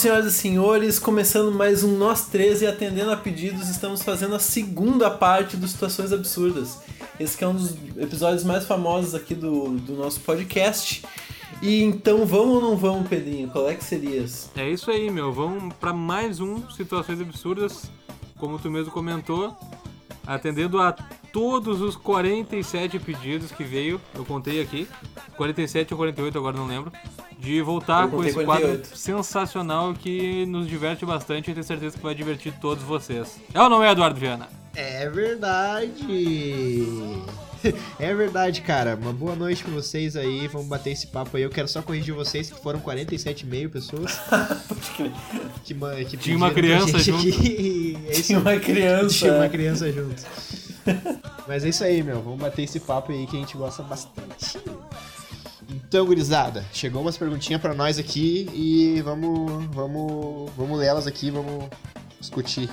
senhoras e senhores. Começando mais um Nós 13 e atendendo a pedidos, estamos fazendo a segunda parte do Situações Absurdas. Esse é um dos episódios mais famosos aqui do, do nosso podcast. E então, vamos ou não vamos, Pedrinho? Qual é que seria? É isso aí, meu. Vamos para mais um Situações Absurdas, como tu mesmo comentou, atendendo a todos os 47 pedidos que veio, eu contei aqui, 47 ou 48, agora não lembro, de voltar com esse 48. quadro sensacional que nos diverte bastante e tenho certeza que vai divertir todos vocês. É ou não é, Eduardo Viana? É verdade! É verdade, cara. Uma boa noite pra vocês aí. Vamos bater esse papo aí. Eu quero só corrigir vocês que foram 47,5 pessoas. que, que Tinha uma criança junto. É Tinha uma criança. Tinha uma criança junto. Mas é isso aí, meu. Vamos bater esse papo aí que a gente gosta bastante. Então, gurizada, chegou umas perguntinhas para nós aqui e vamos, vamos, vamos lê-las aqui, vamos discutir.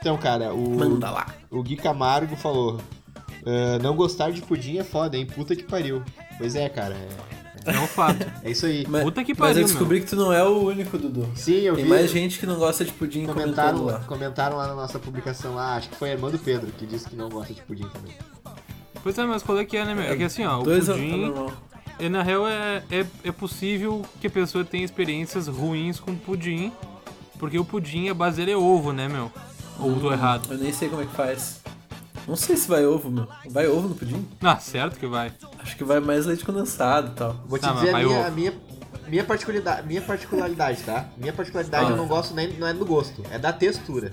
Então, cara, o, Manda lá. o Gui Camargo falou: uh, não gostar de pudim é foda, hein? Puta que pariu. Pois é, cara. É, é um fato. É isso aí. Mas, Puta que pariu. Mas eu descobri meu. que tu não é o único, Dudu. Sim, eu Tem vi. mais gente que não gosta de pudim comentaram lá. Comentaram lá na nossa publicação lá, acho que foi a irmã do Pedro que disse que não gosta de pudim também. Pois é, mas qual é que é, né, meu? É que assim, ó, o pudim. E, na real, é, é, é possível que a pessoa tenha experiências ruins com pudim, porque o pudim, a base dele é ovo, né, meu? Ou hum, tô errado? Eu nem sei como é que faz. Não sei se vai ovo, meu. Vai ovo no pudim? Ah, certo que vai. Que vai mais leite condensado e tal. Vou te dizer a minha, a minha, minha, particularidade, minha particularidade, tá? Minha particularidade ah. eu não gosto nem não é do gosto, é da textura.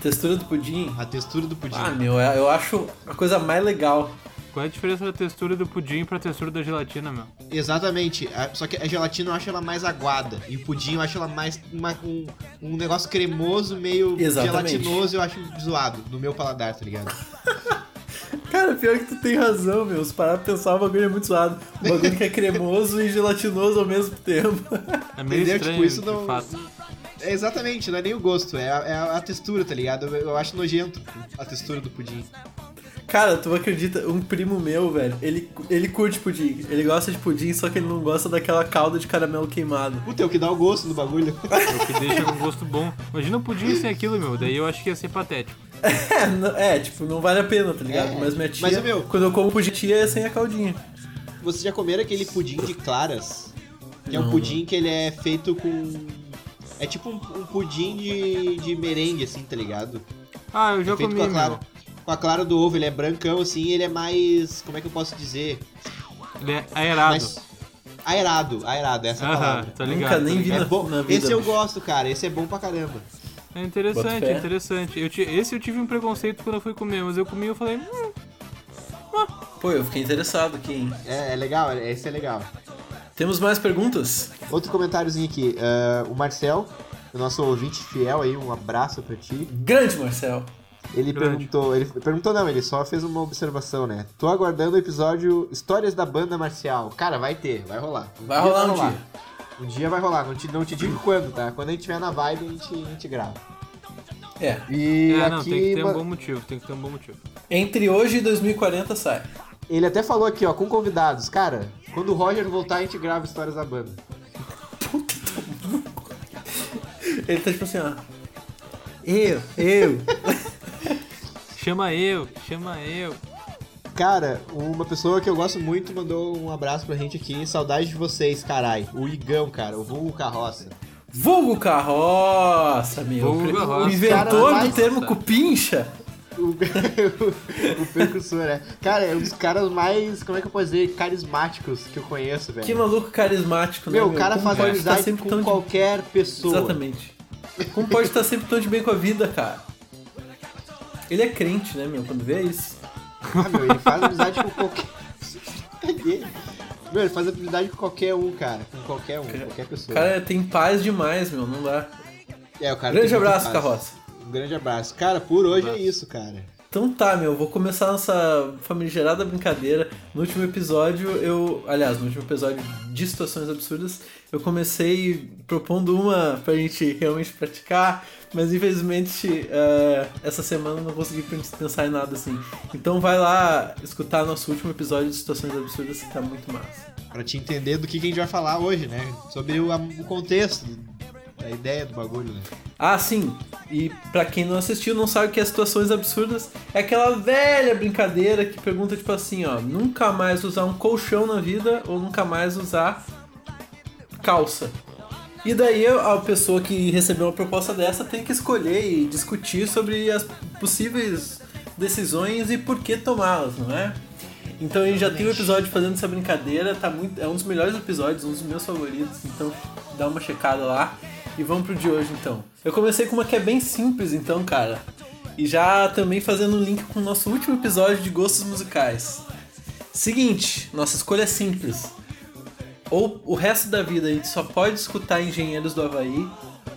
Textura do pudim? A textura do pudim. Ah, meu, eu acho a coisa mais legal. Qual é a diferença da textura do pudim pra textura da gelatina, meu? Exatamente. Só que a gelatina eu acho ela mais aguada. E o pudim eu acho ela mais uma, um, um negócio cremoso, meio Exatamente. gelatinoso, eu acho zoado no meu paladar, tá ligado? Cara, pior que tu tem razão, meu. Se parar pra pensar, o bagulho é muito zoado. O bagulho que é cremoso e gelatinoso ao mesmo tempo. É meio Entendeu? estranho, tipo, isso não... Fato. É exatamente, não é nem o gosto, é a, é a textura, tá ligado? Eu, eu acho nojento a textura do pudim. Cara, tu acredita, um primo meu, velho, ele, ele curte pudim. Ele gosta de pudim, só que ele não gosta daquela calda de caramelo queimado. Puta, é o que dá o gosto do bagulho. É o que deixa um gosto bom. Imagina o pudim sem aquilo, meu. Daí eu acho que ia ser patético. É, é tipo, não vale a pena, tá ligado? É, mas minha tia, mas, meu, quando eu como pudim, tia é sem a caldinha. Vocês já comeram aquele pudim de claras? Que é um pudim que ele é feito com... É tipo um, um pudim de, de merengue, assim, tá ligado? Ah, eu já é comi, com a clara, com a clara do ovo, ele é brancão assim, ele é mais. Como é que eu posso dizer? Ele é aerado. Mais... Aerado, aerado, essa é a palavra. Tá ligado, Nunca nem vi é na, bom. na vida. Esse eu gosto, cara, esse é bom pra caramba. É interessante, é interessante. Eu, esse eu tive um preconceito quando eu fui comer, mas eu comi e eu falei. Hum, ah. Pô, eu fiquei interessado aqui, hein? É, é legal, esse é legal. Temos mais perguntas? Outro comentáriozinho aqui. Uh, o Marcel, o nosso ouvinte fiel aí, um abraço pra ti. Grande Marcel! Ele Grande. perguntou, ele perguntou não, ele só fez uma observação, né? Tô aguardando o episódio Histórias da Banda Marcial. Cara, vai ter, vai rolar. Um vai rolar um rolar. dia. Um dia vai rolar, não te, não te digo quando, tá? Quando a gente tiver na vibe, a gente, a gente grava. É. E é, não, aqui, tem que ter um bom motivo, tem que ter um bom motivo. Entre hoje e 2040 sai. Ele até falou aqui, ó, com convidados. Cara, quando o Roger voltar, a gente grava Histórias da Banda. Ele tá tipo assim, ó. Eu, eu. chama eu, chama eu. Cara, uma pessoa que eu gosto muito mandou um abraço pra gente aqui. Saudade de vocês, carai. O Igão, cara, o vulgo carroça. Vulgo carroça, meu. Vulgo carroça. O inventor do termo cupincha. O, o, percussor, é. Cara, é um dos caras mais, como é que eu posso dizer, carismáticos que eu conheço, velho. Que maluco carismático, né? Meu, o cara Como faz amizade com qualquer de... pessoa. Exatamente. Como pode estar sempre tão de bem com a vida, cara? Ele é crente, né, meu? Quando vê isso. Ah, meu, ele faz amizade com qualquer. meu, ele faz amizade com qualquer um, cara. Com qualquer um, cara, qualquer pessoa. Cara, tem paz demais, meu. Não dá. É, o cara Grande abraço, Carroça. Um grande abraço. Cara, por hoje é isso, cara. Então tá, meu, vou começar nossa famigerada brincadeira. No último episódio, eu. Aliás, no último episódio de Situações Absurdas, eu comecei propondo uma pra gente realmente praticar, mas infelizmente uh, essa semana não consegui pensar em nada assim. Então vai lá escutar nosso último episódio de Situações Absurdas que tá muito massa. Pra te entender do que, que a gente vai falar hoje, né? Sobre o, o contexto, a ideia do bagulho, né? Ah, sim. E pra quem não assistiu, não sabe o que é situações absurdas, é aquela velha brincadeira que pergunta tipo assim, ó, nunca mais usar um colchão na vida ou nunca mais usar calça. E daí a pessoa que recebeu uma proposta dessa tem que escolher e discutir sobre as possíveis decisões e por que tomá-las, não é? Então gente já tem um episódio fazendo essa brincadeira, tá muito, é um dos melhores episódios, um dos meus favoritos, então dá uma checada lá. E vamos pro de hoje então. Eu comecei com uma que é bem simples então, cara. E já também fazendo um link com o nosso último episódio de gostos musicais. Seguinte, nossa escolha é simples. Ou o resto da vida a gente só pode escutar Engenheiros do Havaí,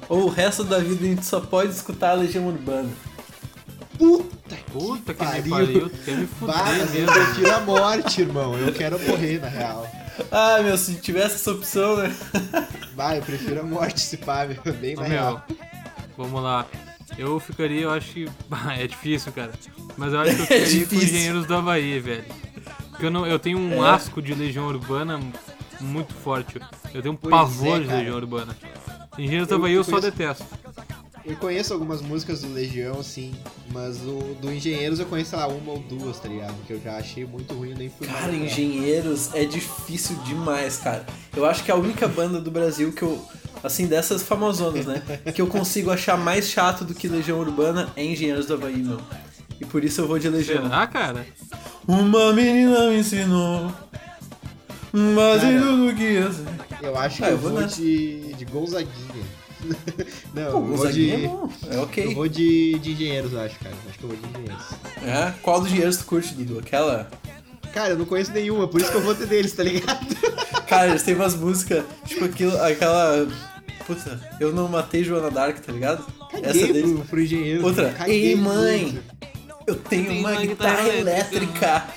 ou o resto da vida a gente só pode escutar a Legião Urbana. Puta Puta que pariu. me pariu, quer me Bah, fuder eu mesmo. prefiro a morte, irmão. Eu quero morrer, na real. Ah, meu, se tivesse essa opção, né? Bah, eu prefiro a morte, se pá, meu. Bem Ô, na meu, real. vamos lá. Eu ficaria, eu acho que. Bah, é difícil, cara. Mas eu acho que eu É ficaria com difícil. Engenheiros do Havaí, velho. Porque eu, não, eu tenho um É. asco de Legião Urbana muito forte. Eu tenho um Pois pavor é, de. Legião Urbana. Engenheiros do Eu Havaí eu só conheço- detesto. Eu conheço algumas músicas do Legião, sim, mas o do Engenheiros eu conheço, lá, uma ou duas, tá ligado? Que eu já achei muito ruim, nem fui Cara. Engenheiros é difícil demais, cara. Eu acho que é a única banda do Brasil que eu, assim, dessas famosonas, né? Que eu consigo achar mais chato do que Legião Urbana é Engenheiros do Havaí, meu. E por isso eu vou de Legião. Será, cara? Uma menina me ensinou. Mas em Cara, tudo que eu sei. Eu acho que Ah, eu eu vou de, de Gonzaguinha. Não, Pô, eu Gonzaguinha de... é bom, é Eu ok. vou de, de Engenheiros, eu acho, cara. Acho que eu vou de Engenheiros. É? Qual dos engenheiros tu curte, Dudu? Aquela? Cara, eu não conheço nenhuma, por isso que eu vou ter deles, tá ligado? Cara, eles têm umas músicas, tipo aquilo, aquela. Puta, eu não matei Joana Dark, tá ligado? Essa Caguei deles. pro, pro Engenheiros. Outra, caguei ei mãe, eu tenho Tem uma uma guitarra guitarra elétrica.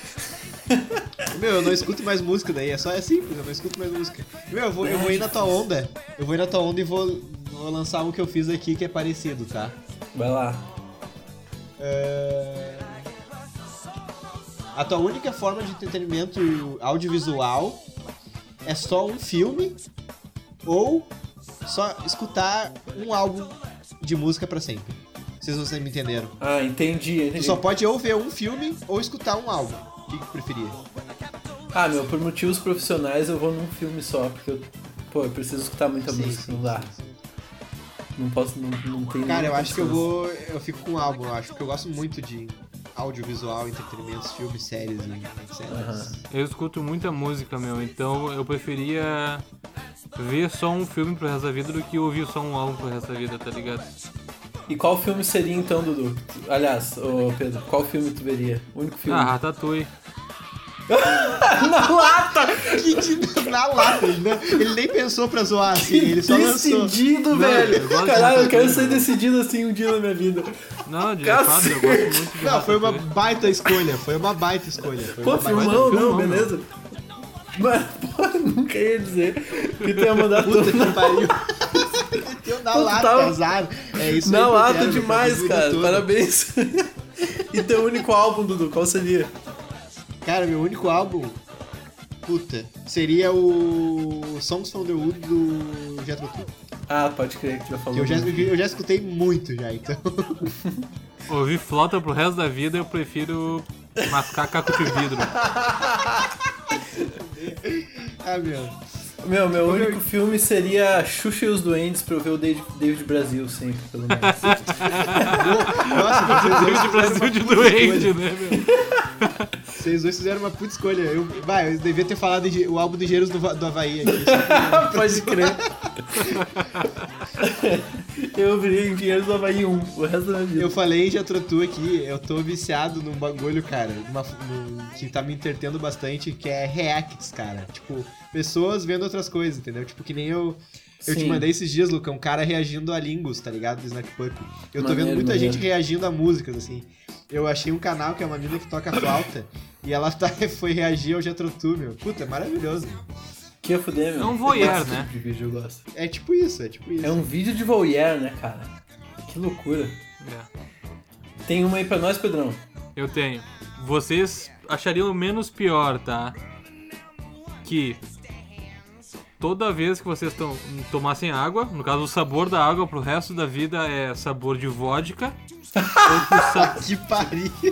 Meu, eu não escuto mais música daí, é só é simples, eu não escuto mais música. Meu, eu vou, eu vou ir na tua onda. Eu vou ir na tua onda e vou, vou lançar um que eu fiz aqui que é parecido, tá? Vai lá. É, A tua única forma de entretenimento audiovisual é só um filme ou só escutar um álbum de música pra sempre. Vocês vocês me entenderam. Ah, entendi, Tu entendi. só pode ou ver um filme ou escutar um álbum. O que que tu preferia? Ah, meu, por motivos profissionais eu vou num filme só, porque eu. Pô, eu preciso escutar muita Sim, música, não dá. Não posso, não, não tem Cara, eu acho que eu vou. Eu fico com um álbum, eu acho, porque eu gosto muito de audiovisual, entretenimentos, filmes, séries etc. Aham. Eu escuto muita música, meu, então eu preferia ver só um filme pro resto da vida do que ouvir só um álbum pro resto da vida, tá ligado? E qual filme seria então, Dudu? Aliás, ô Pedro, qual filme tu veria? O único filme. Ah, Ratatouille. Na lata! Que de- na lata, ele, não- ele nem pensou pra zoar assim, ele só lançou. decidido, Não, velho! eu gosto de Caralho, eu quero ser decidido assim um dia na minha vida. Não, de fato, eu gosto muito de Não, foi uma baita escolha, foi uma baita escolha. Foi Pô, uma baita... filmão, não, filmão, beleza? Mas, pô, nunca ia dizer que tu ia mandar Puta tudo que pariu. Meteu na lata, tava- azar. É isso na que eu lata demais, cara. Parabéns. e teu único álbum, Dudu, qual seria? Cara, meu único álbum, puta, seria o Songs from the Wood do Jethro Tull. Ah, pode crer que tu já falou. Eu já, eu já escutei muito já, então. Ouvir flauta pro resto da vida, eu prefiro mascar caco de vidro. ah, meu. Meu, meu único filme seria Xuxa e os Duendes pra eu ver o David, David Brasil sempre, pelo menos. Nossa, de Brasil de doente, né, meu? Vocês dois fizeram uma puta escolha. Eu, vai, eu devia ter falado de- o álbum do Engenheiros do, do Havaí aqui. pode crer. eu virei Engenheiros do Havaí 1, o resto da vida. Eu falei já trotu aqui, eu tô viciado num bagulho, cara, numa, num- que tá me entretendo bastante, que é reacts, cara. Tipo, pessoas vendo outras coisas, entendeu? Tipo, que nem eu. Eu te Sim. mandei esses dias, Luca, um cara reagindo a Lingus, tá ligado? Do Snack Pup. Eu tô Maneiro, vendo muita maneiro. gente reagindo a músicas, assim. Eu achei um canal que é uma mina que toca flauta e ela tá, foi reagir ao Jethro Tull, meu. Puta, é maravilhoso. Que ia fuder, meu. É um voyeur, Eu né? De vídeo, eu gosto. É tipo isso, é tipo isso. É um vídeo de voyeur, né, cara? Que loucura. É, Tem uma aí pra nós, Pedrão. eu tenho. Vocês achariam menos pior, tá? Que toda vez que vocês tom- tomassem água, no caso o sabor da água pro resto da vida é sabor de vodka, ou que pariu.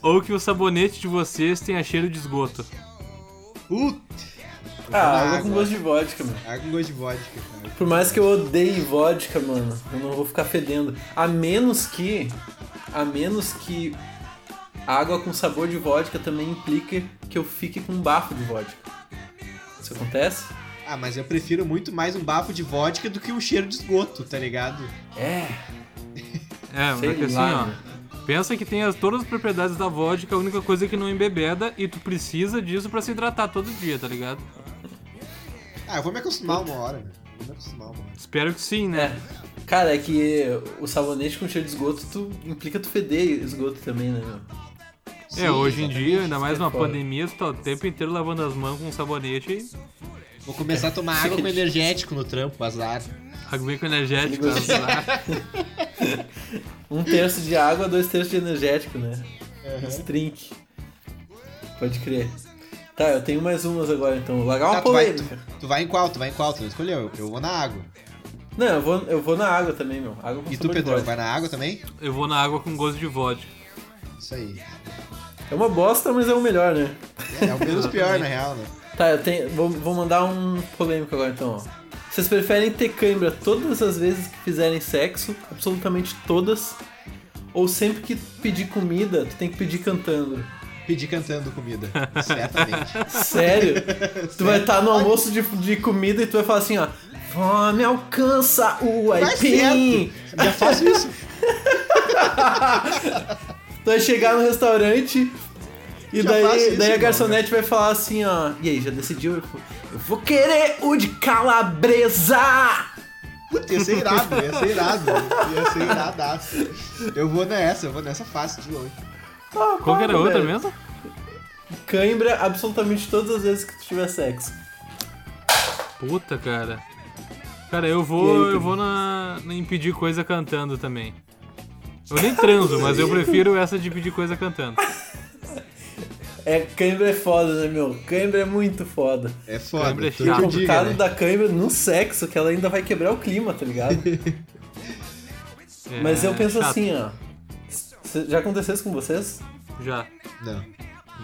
Ou que o sabonete de vocês tenha cheiro de esgoto. Puta. Ah, água com gosto de vodka, mano. Água com gosto de vodka, cara. Por mais que eu odeie vodka, mano, eu não vou ficar fedendo. A menos que. A menos que água com sabor de vodka também implique que eu fique com um bafo de vodka. Isso acontece? Ah, mas eu prefiro muito mais um bafo de vodka do que um cheiro de esgoto, tá ligado? É. É, Sei porque assim, lá, ó. né? Pensa que tem as, todas as propriedades da vodka, a única coisa é que não embebeda e tu precisa disso pra se hidratar todo dia, tá ligado? Ah, eu vou me acostumar uma hora, velho. Vou me acostumar uma hora. Espero que sim, né? É. Cara, é que o sabonete com cheiro de esgoto tu, implica tu feder esgoto também, né, meu? É, Sim, hoje em dia, ainda mais é numa foda. pandemia, tu tá o tempo inteiro lavando as mãos com sabonete e Vou começar a tomar água com energético no trampo, azar. água com energético. Azar. Um terço de água, dois terços de energético, né? Drink. Pode crer. Tá, eu tenho mais umas agora então. Largar uma Tá, tu, vai, polêmica. tu, tu vai em qual? Tu vai em qual? Tu não escolheu? Eu, eu vou na água. Não, eu vou, eu vou na água também, meu. Água com E tu, vodka. vai na água também? Eu vou na água com gosto de vodka. Isso aí. É uma bosta, mas é o melhor, né? É, é o menos pior, na real, né? Tá, eu tenho. Vou, vou mandar um polêmico agora então, ó. Vocês preferem ter cãibra todas as vezes que fizerem sexo? Absolutamente todas? Ou sempre que pedir comida, tu tem que pedir cantando? Pedir cantando comida. Certamente. Sério? tu vai estar no almoço de, de comida e tu vai falar assim, ó. Fome alcança o aipim! Já faço isso. Tu vai chegar no restaurante e Já daí, isso, daí a garçonete vai falar assim, ó. E aí, já decidiu? Eu vou- querer o de calabresa! Puta, ia ser irado, ia ser irado. Ia ser iradaço. Eu vou nessa, eu vou nessa fácil de longe. Ah, Qual que era a outra mesmo? Cãibra absolutamente todas as vezes que tu tiver sexo. Puta, cara. Cara, eu vou, aí, eu vou na, na em pedir coisa cantando também. Eu nem transo, mas eu prefiro essa de pedir coisa cantando. É, cãibra é foda, né, meu? Cãibra é muito foda. É foda. Cãibra é chato. que O eu diga, complicado né? da cãibra no sexo, que ela ainda vai quebrar o clima, tá ligado? É, Mas eu penso chato. assim, ó. Já aconteceu isso com vocês? Já, Não.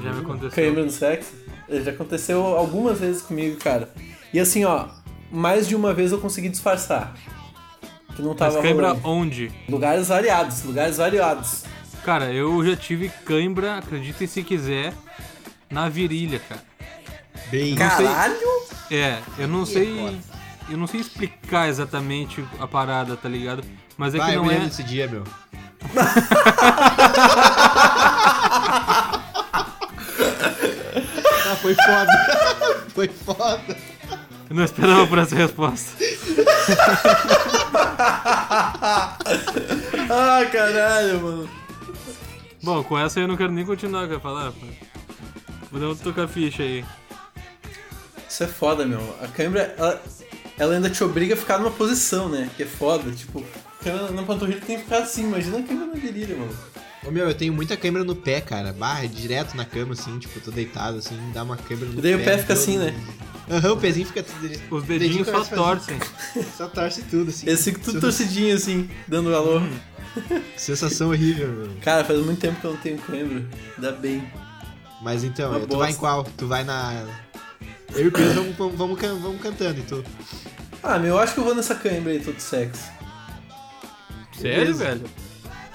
já me aconteceu. Cãibra no sexo? É, Já aconteceu algumas vezes comigo, cara. E assim, ó, mais de uma vez eu consegui disfarçar. Que não tava Mas cãibra rolando. onde? Lugares variados, lugares variados. Cara, eu já tive cãibra, acreditem se quiser, na virilha, cara. Bem. Caralho! É, eu não sei. foda. Eu não sei explicar exatamente a parada, tá ligado? Mas é Vai, que eu não me é. desse dia, meu. ah, foi foda. foi foda. Eu não esperava por essa resposta. Ah, caralho, mano. Bom, com essa eu não quero nem continuar com a falar. Podemos tocar ficha aí. Isso é foda, meu. A câimbra, ela, ela ainda te obriga a ficar numa posição, né? Que é foda. Tipo, câimbra na panturrilha tem que ficar assim. Imagina a câimbra na virilha, mano. Ô meu, eu tenho muita câimbra no pé, cara. Barra, direto na cama, assim, tipo, tô deitado, assim, dá uma câimbra no E daí o pé fica todo- assim, né? Aham, o pezinho fica tudo direito. Os dedinhos só torcem. Só torce tudo, assim. Esse fica tudo torcidinho, assim, dando valor. Sensação horrível, meu. Cara, faz muito tempo que eu não tenho câimbra. Ainda bem. Mas então, Uma tu vai em qual? Tu vai na. Eu e o Pedro vamos, vamos, vamos, can- vamos cantando, então. Ah, meu, eu acho que eu vou nessa câimbra aí, todo sexo. Sério, Beleza. velho?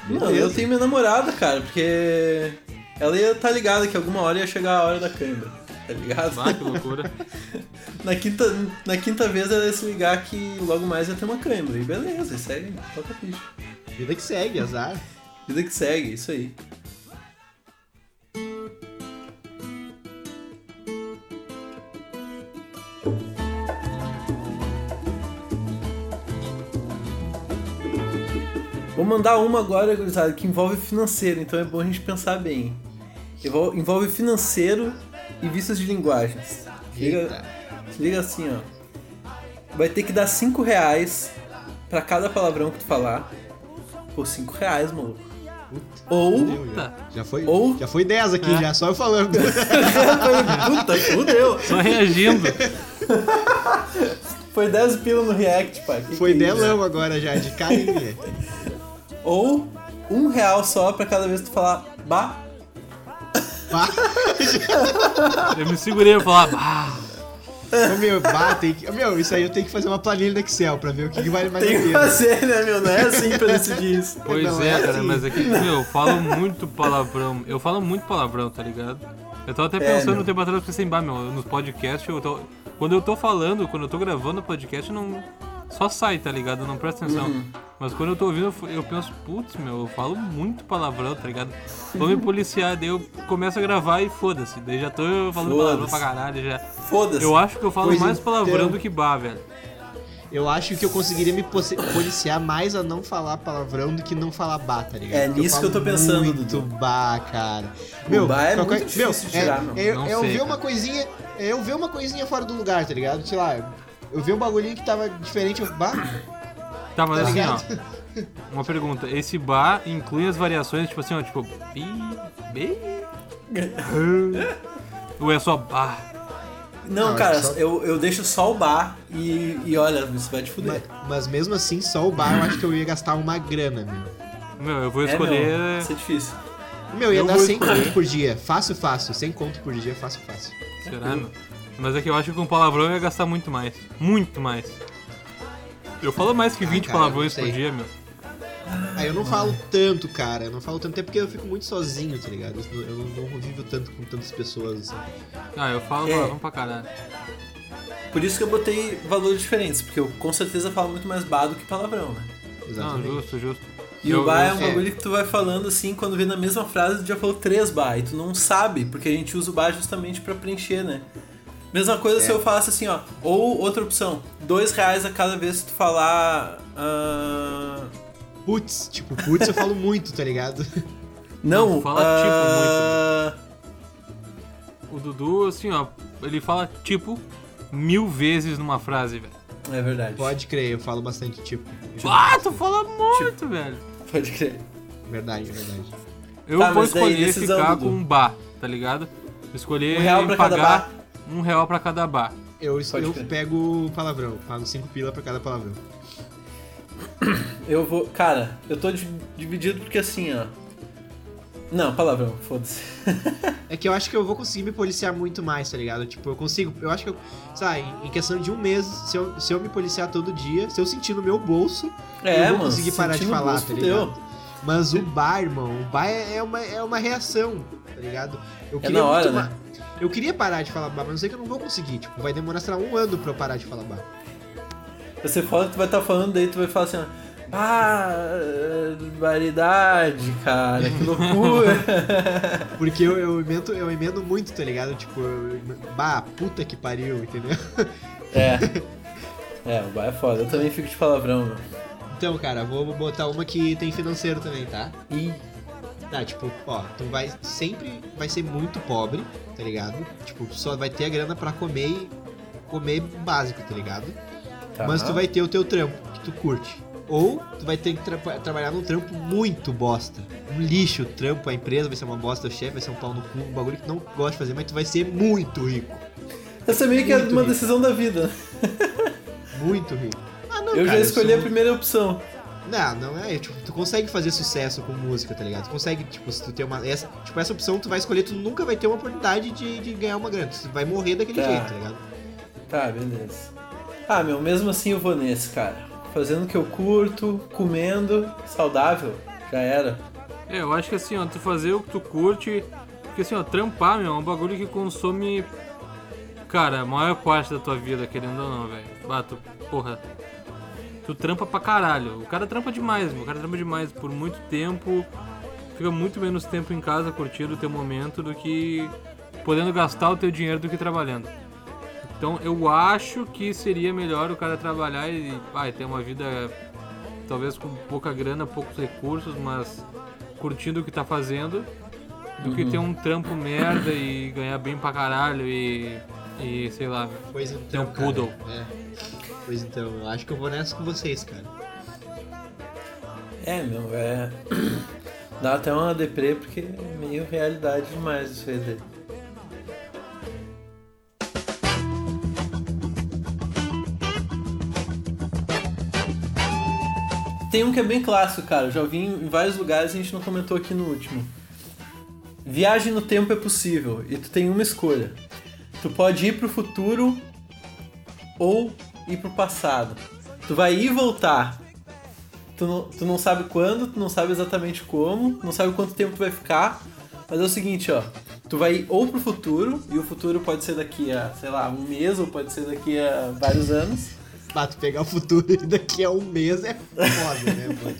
Não, Beleza. eu tenho minha namorada, cara, porque ela ia estar ligada que alguma hora ia chegar a hora da câimbra. Tá ligado? Ah, que loucura. Na quinta, na quinta vez ela ia se ligar que logo mais ia ter uma câimbra. E beleza, e segue, toca ficha. Vida que segue, azar. Vida que segue, isso aí. Mandar uma agora, gurizada, que envolve financeiro, então é bom a gente pensar bem. Envol- Envolve financeiro e vícios de linguagens. Se liga, se liga assim, ó. Vai ter que dar 5 reais pra cada palavrão que tu falar. Pô, 5 reais, maluco. Ou. Fudeu, já. Puta. Já foi, Ou- já foi 10 aqui, É. já, só eu falando. Puta, fudeu. Só reagindo. Foi 10 pila no React, pai. Que Foi que é delão agora já, de carinha. Ou um real só pra cada vez que tu falar bah. Pá. Eu me segurei pra falar, ah, Ô, meu, bah, tem que... meu, isso aí eu tenho que fazer uma planilha no Excel pra ver o que, que vale mais Tem a que fazer, né, meu? Não é assim pra decidir isso. Pois Não é, é cara, assim. mas aqui, meu, eu falo muito palavrão. Eu falo muito palavrão, tá ligado? Eu tava até É, pensando meu. um tempo atrás, pensei, bah, meu, nos podcasts, eu tô. Quando eu tô falando, quando eu tô gravando o podcast, não. Só sai, tá ligado? Não presta atenção. Uhum. Mas quando eu tô ouvindo, eu- eu penso, putz, meu, eu falo muito palavrão, tá ligado? Vou me policiar, daí eu começo a gravar e foda-se. Daí já tô falando palavrão pra caralho já. Foda-se. Eu acho que eu falo Pois mais palavrão então. do que bah, velho. Eu acho que eu conseguiria me policiar mais a não falar palavrão do que não falar bah, tá ligado? É Porque nisso que eu tô pensando, Muito Dudu. bah, cara. O bah é qualquer- muito difícil é- tirar, meu. É, Não é eu sei, ver cara. uma coisinha. É eu ver uma coisinha fora do lugar, tá ligado? Sei lá, eu vi um bagulhinho que tava diferente. Bah, Tá, mas tá assim, ligado? ó. Uma pergunta, esse bar inclui as variações, tipo assim, ó, tipo, bi, bi, ou é só bar? Não, Não, cara, só- eu, eu deixo só o bar e, e olha, isso vai te fuder. mas, mas mesmo assim, só o bar eu acho que eu ia gastar uma grana, meu. Meu, eu vou É, escolher. meu, isso é difícil. Meu, ia Eu dar vou 100 escolher. conto por dia. Fácil, fácil. 100 conto por dia, fácil, fácil. Será, meu? Mas é que eu acho que com palavrão eu ia gastar muito mais. Muito mais. Eu falo mais que Ah, 20 cara, palavrões não por dia, meu. Aí eu não falo tanto, cara. Eu não falo tanto, até porque eu fico muito sozinho, tá ligado? Eu, eu não, não convivo tanto com tantas pessoas. assim. Ah, eu falo É. palavrão pra caralho. Por isso que eu botei valores diferentes, porque eu com certeza falo muito mais bar do que palavrão, né? Não, Exatamente. justo, justo. E Eu- o bar é eu- um é. bagulho que tu vai falando assim, quando vê na mesma frase, tu já falou três bar, e tu não sabe, porque a gente usa o bar justamente pra preencher, né? Mesma coisa se É. eu falasse assim, ó, ou outra opção, dois reais a cada vez que tu falar. ah, Putz, tipo, putz eu falo muito, tá ligado? Não, Não, fala tipo ah, O Dudu, assim, ó, ele fala tipo mil vezes numa frase, velho. É verdade. Pode crer, eu falo bastante, tipo. Ah, tu fala muito, velho. Pode crer. Verdade, verdade. Eu Tá, vou daí, escolher decisão, ficar com um bar, tá ligado? Escolher Um real pra cada pagar bar. Um real pra cada bar. Eu, eu pego palavrão, pago 5 pila pra cada palavrão. Eu vou. Cara, eu tô di- dividido porque assim, ó. Não, palavrão, foda-se. É que eu acho que eu vou conseguir me policiar muito mais, tá ligado? Tipo, eu consigo. Eu acho que eu. Sabe, em questão de um mês, se eu, se eu me policiar todo dia, se eu sentir no meu bolso, É, eu vou mano, conseguir parar de falar, bolso, tá fudeu. ligado? Mas o bar, irmão, o bar é é uma, é uma reação, tá ligado? Eu É na hora, muito né? Eu queria parar de falar bar, mas eu sei que eu não vou conseguir. Tipo, vai demorar, sei lá, um ano pra eu parar de falar bar. Você fala que tu vai estar falando, daí tu vai falar assim, ó. Ah, barbaridade, cara, que loucura. Porque eu, eu, emendo, eu emendo muito, tá ligado? Tipo, eu, bah, puta que pariu, entendeu? é. É, o bar é foda. Eu também fico de palavrão, meu. Então, cara, vou botar uma que tem financeiro também, tá? Ih, Tá, tipo, ó, tu vai sempre vai ser muito pobre, tá ligado? Tipo, só vai ter a grana pra comer e comer básico, tá ligado? tá. Mas tu vai ter o teu trampo que tu curte. Ou tu vai ter que tra- trabalhar num trampo muito bosta. Um lixo o trampo, a empresa vai ser uma bosta, o chefe vai ser um pau no cu, um bagulho que tu não gosta de fazer, mas tu vai ser muito rico. Essa meio que é uma rico. decisão da vida. Muito rico. Ah, não, eu cara, já escolhi sou- a primeira opção. Não, não é, tipo, tu consegue fazer sucesso com música, tá ligado? Tu consegue, tipo, se tu tem uma. Essa, tipo, essa opção tu vai escolher, tu nunca vai ter uma oportunidade de, de ganhar uma grana. Tu vai morrer daquele Tá. jeito, tá ligado? Tá, beleza. Ah, meu, mesmo assim eu vou nesse, cara. Fazendo o que eu curto, comendo, saudável, já era. É, eu acho que assim, ó, tu fazer o que tu curte. Porque assim, ó, trampar, meu, é um bagulho que consome. Cara, a maior parte da tua vida, querendo ou não, velho. Bato, porra. Tu trampa pra caralho. O cara trampa demais. O cara trampa demais por muito tempo. Fica muito menos tempo em casa curtindo o teu momento do que podendo gastar o teu dinheiro do que trabalhando. Então eu acho que seria melhor o cara trabalhar e vai ter uma vida talvez com pouca grana, poucos recursos, mas curtindo o que tá fazendo, do que ter um trampo merda e ganhar bem pra caralho e, e sei lá. Pois então. Tem um cara, poodle. Pois então, eu acho que eu vou nessa com vocês, cara. É, meu, é. Dá até uma deprê porque é meio realidade demais isso aí dele. Tem um que é bem clássico, cara. Já vi em vários lugares e a gente não comentou aqui no último. Viagem no tempo é possível e tu tem uma escolha. Tu pode ir pro futuro ou ir pro passado. Tu vai ir e voltar. Tu não, tu não sabe quando, tu não sabe exatamente como, não sabe quanto tempo tu vai ficar. Mas é o seguinte, ó. Tu vai ir ou pro futuro, e o futuro pode ser daqui a, sei lá, um mês, ou pode ser daqui a vários anos. Bah, tu pegar o futuro e daqui a um mês é foda, né, mano?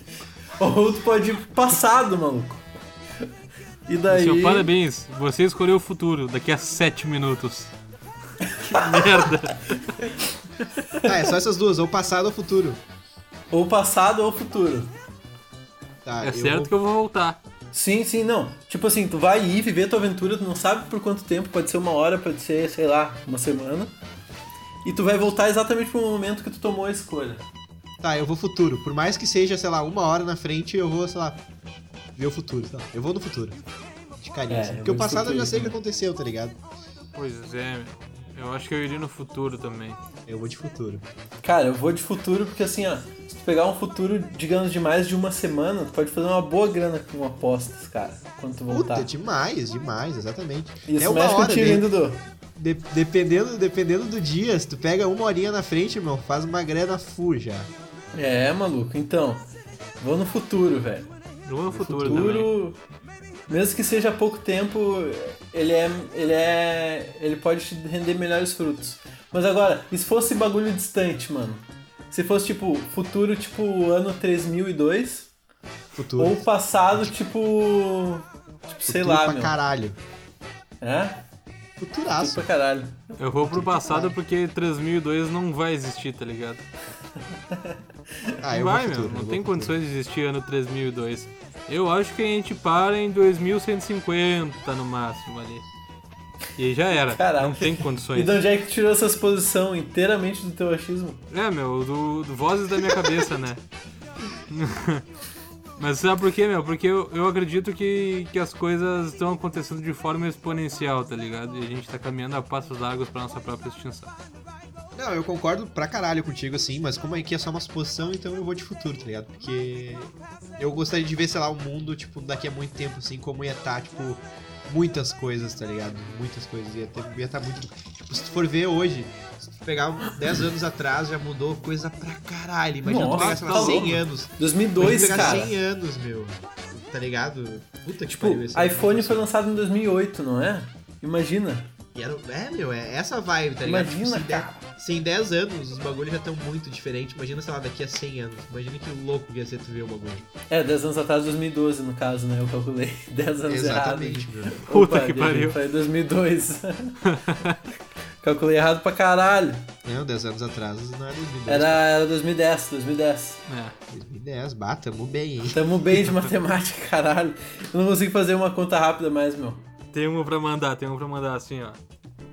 Ou tu pode ir pro passado, maluco. E daí. Seu parabéns, você escolheu o futuro daqui a 7 minutos. Que merda. Ah, é só essas duas, ou passado ou futuro. Ou passado ou futuro. Tá, É certo que eu vou voltar. Sim, sim, não. Tipo assim, tu vai ir viver tua aventura, tu não sabe por quanto tempo, pode ser uma hora, pode ser, sei lá, uma semana. E tu vai voltar exatamente pro momento que tu tomou a escolha. Tá, eu vou futuro. Por mais que seja, sei lá, uma hora na frente, eu vou, sei lá, ver o futuro. Tá? Eu vou no futuro. De carinho, É, assim. Porque o vou passado eu já futuro sei o que também. aconteceu, tá ligado? Pois é, meu. Eu acho que eu iria no futuro também. Eu vou de futuro. Cara, eu vou de futuro porque assim, ó, se tu pegar um futuro, digamos, de mais de uma semana, tu pode fazer uma boa grana com apostas, cara, quando tu voltar. Puta, demais, demais, exatamente. Isso é uma mexe hora, contigo, né? hein, Dudu? De- dependendo, dependendo do dia, se tu pega uma horinha na frente, irmão, faz uma grana full já. É, maluco, então. Vou no futuro, velho. Vou no futuro, também. futuro, mesmo que seja pouco tempo, ele é, ele é, ele pode te render melhores frutos. Mas agora, e se fosse bagulho distante, mano? Se fosse tipo futuro, tipo ano 3002, Futuro. ou passado, tipo, tipo sei Futuro lá, pra meu. caralho. É? Futuro Futuraço. pra caralho. Eu vou pro passado porque 3002 não vai existir, tá ligado? Ah, não eu vai, futuro. meu. Não tem condições de existir ano 3002. Eu acho que a gente para em 2150 no máximo ali. E já era. Caraca. Não tem E condições. de onde é que tu tirou essa exposição inteiramente do teu achismo? É, meu, do, do vozes da minha cabeça, né? Mas sabe por quê, meu? Porque eu, eu acredito que, que as coisas estão acontecendo de forma exponencial, tá ligado? E a gente tá caminhando a passos largos pra nossa própria extinção. Não, eu concordo pra caralho contigo, assim, mas como aqui é só uma suposição, então eu vou de futuro, tá ligado? Porque eu gostaria de ver, sei lá, o mundo, tipo, daqui a muito tempo, assim, como ia estar, tipo, muitas coisas, tá ligado? Muitas coisas. Ia estar ia tá muito. Tipo, se tu for ver hoje, se tu pegar 10 anos atrás, já mudou coisa pra caralho. Imagina Nossa, tu pegar, sei lá, tá 100 louco. anos. 2002, Imagina tu pegar cara. 100 anos, meu. Tá ligado? Puta que Tipo, pariu, iPhone foi lançado em 2008, não é? Imagina. E era- é, meu, é essa vibe, tá ligado? Imagina, se, cara. De, se em 10 anos os bagulhos já estão muito diferentes, imagina, sei lá, daqui a 100 anos. Imagina que louco que ia ser tu ver o bagulho. É, 10 anos atrás, 2012 no caso, né? Eu calculei 10 anos Exatamente, errado. meu. Puta Opa, que pariu. Foi 2002. calculei errado pra caralho. Não, 10 anos atrás não era 2010. Era, era 2010, 2010. É. 2010, bah, tamo bem, hein? Tamo bem de matemática, caralho. Eu não consigo fazer uma conta rápida mais, meu. Tem uma pra mandar, tem uma pra mandar assim, ó.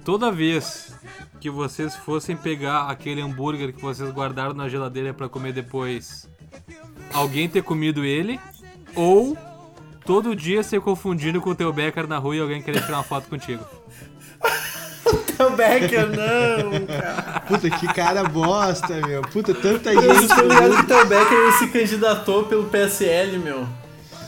Toda vez que vocês fossem pegar aquele hambúrguer que vocês guardaram na geladeira pra comer depois, alguém ter comido ele, ou todo dia ser confundido com o teu Becker na rua e alguém querer tirar uma foto contigo. O Becker, não, cara. Puta, que cara bosta, meu. Puta, tanta Eu gente. tô ligado que o Theo Becker se candidatou pelo PSL, meu.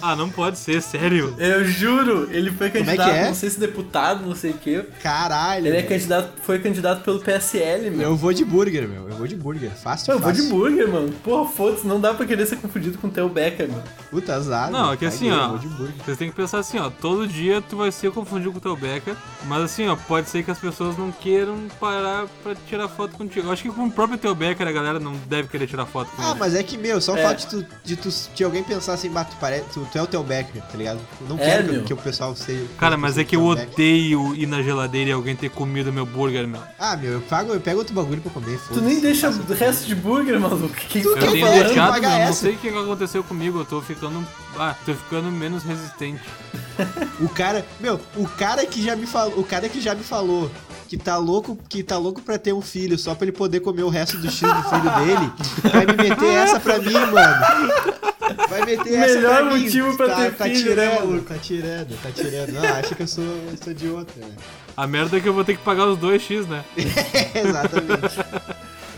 Ah, não pode ser, sério. Eu juro, ele foi é que candidato, é? não sei se deputado, não sei o quê. Caralho. Ele é meu. candidato, foi candidato pelo PSL, meu. Eu vou de burger, meu. Eu vou de burger. Fácil, Eu vou de fácil. burger, mano. Porra, foda-se, não dá pra querer ser confundido com o Theo Becker, mano. Puta azar. Não, é que assim, Eu ó. vou de burger. Vocês têm que pensar assim, ó. Todo dia tu vai ser confundido com o teu Becker, mas assim, ó, pode ser que as pessoas não queiram parar pra tirar foto contigo. Eu acho que com o próprio teu Becker a galera não deve querer tirar foto com Ah, ele. mas é que, meu, só o É. fato de, tu, de, tu, de alguém pensar assim, bah, tu, pare... tu, tu é o teu Becker, tá ligado? Eu Não É, quero que- meu. que o pessoal seja. Cara, mas é que eu Theo odeio ir na geladeira e alguém ter comido meu burger, meu. Ah, meu, eu, pago, eu pego outro bagulho pra comer. Tu nem deixa o resto de burger, maluco. Que Tu Eu quer tenho falar, deixado, meu, não sei o que aconteceu comigo, eu tô ficando. Ah, tô ficando menos resistente. O cara, meu, o cara que já me falou, o cara que já me falou que tá louco, que tá louco pra ter um filho só pra ele poder comer o resto do X do filho dele, vai me meter essa pra mim, mano. Vai meter essa Melhor pra mim. motivo pra tá, ter tá filho, né, tirando, maluco? Tá tirando, tá tirando. Não, acha que eu sou, eu sou de outra, né? A merda é que eu vou ter que pagar os 2x, né? Exatamente.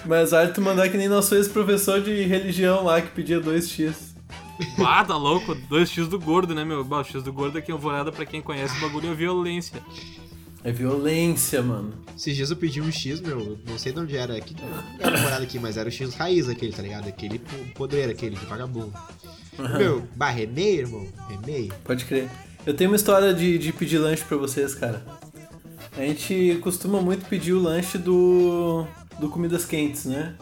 Mas olha, tu mandar que nem nosso ex-professor de religião lá que pedia 2x. Ah, tá louco? 2x do gordo, né, meu? Bah, o X do gordo aqui em Alvorada, pra quem conhece, o bagulho é violência. É violência, mano. Esses dias eu pedi um X, meu, não sei de onde era, aqui, não era morado aqui, mas era o X raiz aquele, tá ligado? Aquele po- podreiro, aquele de vagabundo. Meu, bah, remei, irmão, remei. Pode crer. Eu tenho uma história de, de pedir lanche pra vocês, cara. A gente costuma muito pedir o lanche do. do Comidas Quentes, né?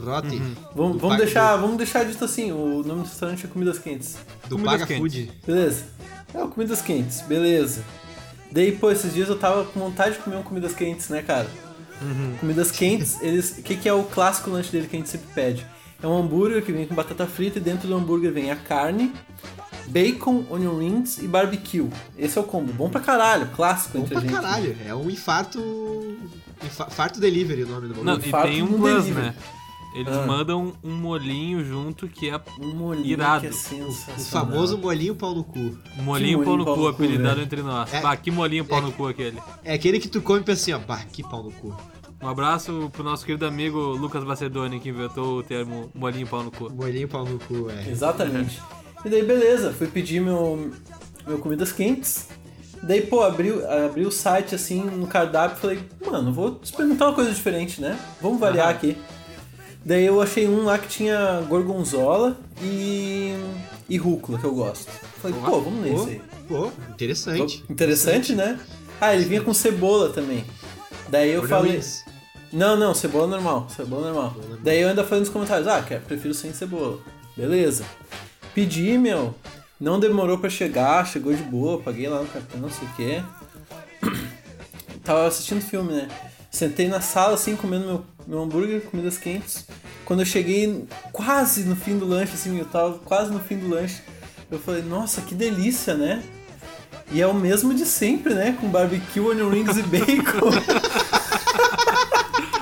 Rote. Vamos, Do vamos, Paga- deixar, vamos deixar dito assim, o nome do restaurante é Comidas Quentes. Do Comidas Paga quentes. Food. Beleza? É, o Comidas Quentes, beleza. Daí, pô, esses dias eu tava com vontade de comer um Comidas Quentes, né, cara? Comidas Quentes, eles. O que, que é o clássico lanche dele que a gente sempre pede? É um hambúrguer que vem com batata frita e dentro do hambúrguer vem a carne, bacon, onion rings e barbecue. Esse é o combo. Bom pra caralho, clássico Bom entre pra a gente. caralho, é um infarto... infa- Farto delivery o nome do Não, bagulho. e fato tem um plus, delivery. né? Eles Ah. mandam um molinho junto que é Um molinho Irado. que é O famoso molinho pau no cu. molinho Que pau molinho no pau cu, no apelidado velho. entre nós. É- Bah, que molinho pau é- no cu aquele. É aquele que tu come e pensa assim, ó, bah, que pau no cu. Um abraço pro nosso querido amigo Lucas Macedoni, que inventou o termo molinho pau no cu. Molinho pau no cu, é. Exatamente. E daí, beleza, fui pedir meu, meu comidas quentes. Daí, pô, abri, o- abri o site assim no cardápio e falei, mano, vou experimentar uma coisa diferente, né? Vamos variar Aham. aqui. Daí eu achei um lá que tinha gorgonzola e. e rúcula, que eu gosto. Falei, pô, vamos nesse aí. Pô, interessante. Interessante, né? Ah, ele vinha com cebola também. Daí eu falei. Não, não, cebola normal, cebola normal. Daí eu ainda falei nos comentários, ah, quer, prefiro sem cebola. Beleza. Pedi, meu. Não demorou pra chegar, chegou de boa, paguei lá no cartão, não sei o quê. Tava assistindo filme, né? Sentei na sala assim, comendo meu, meu hambúrguer, comidas quentes. Quando eu cheguei quase no fim do lanche, assim, eu tava quase no fim do lanche, eu falei, nossa, que delícia, né? E é o mesmo de sempre, né? Com barbecue, onion rings e bacon.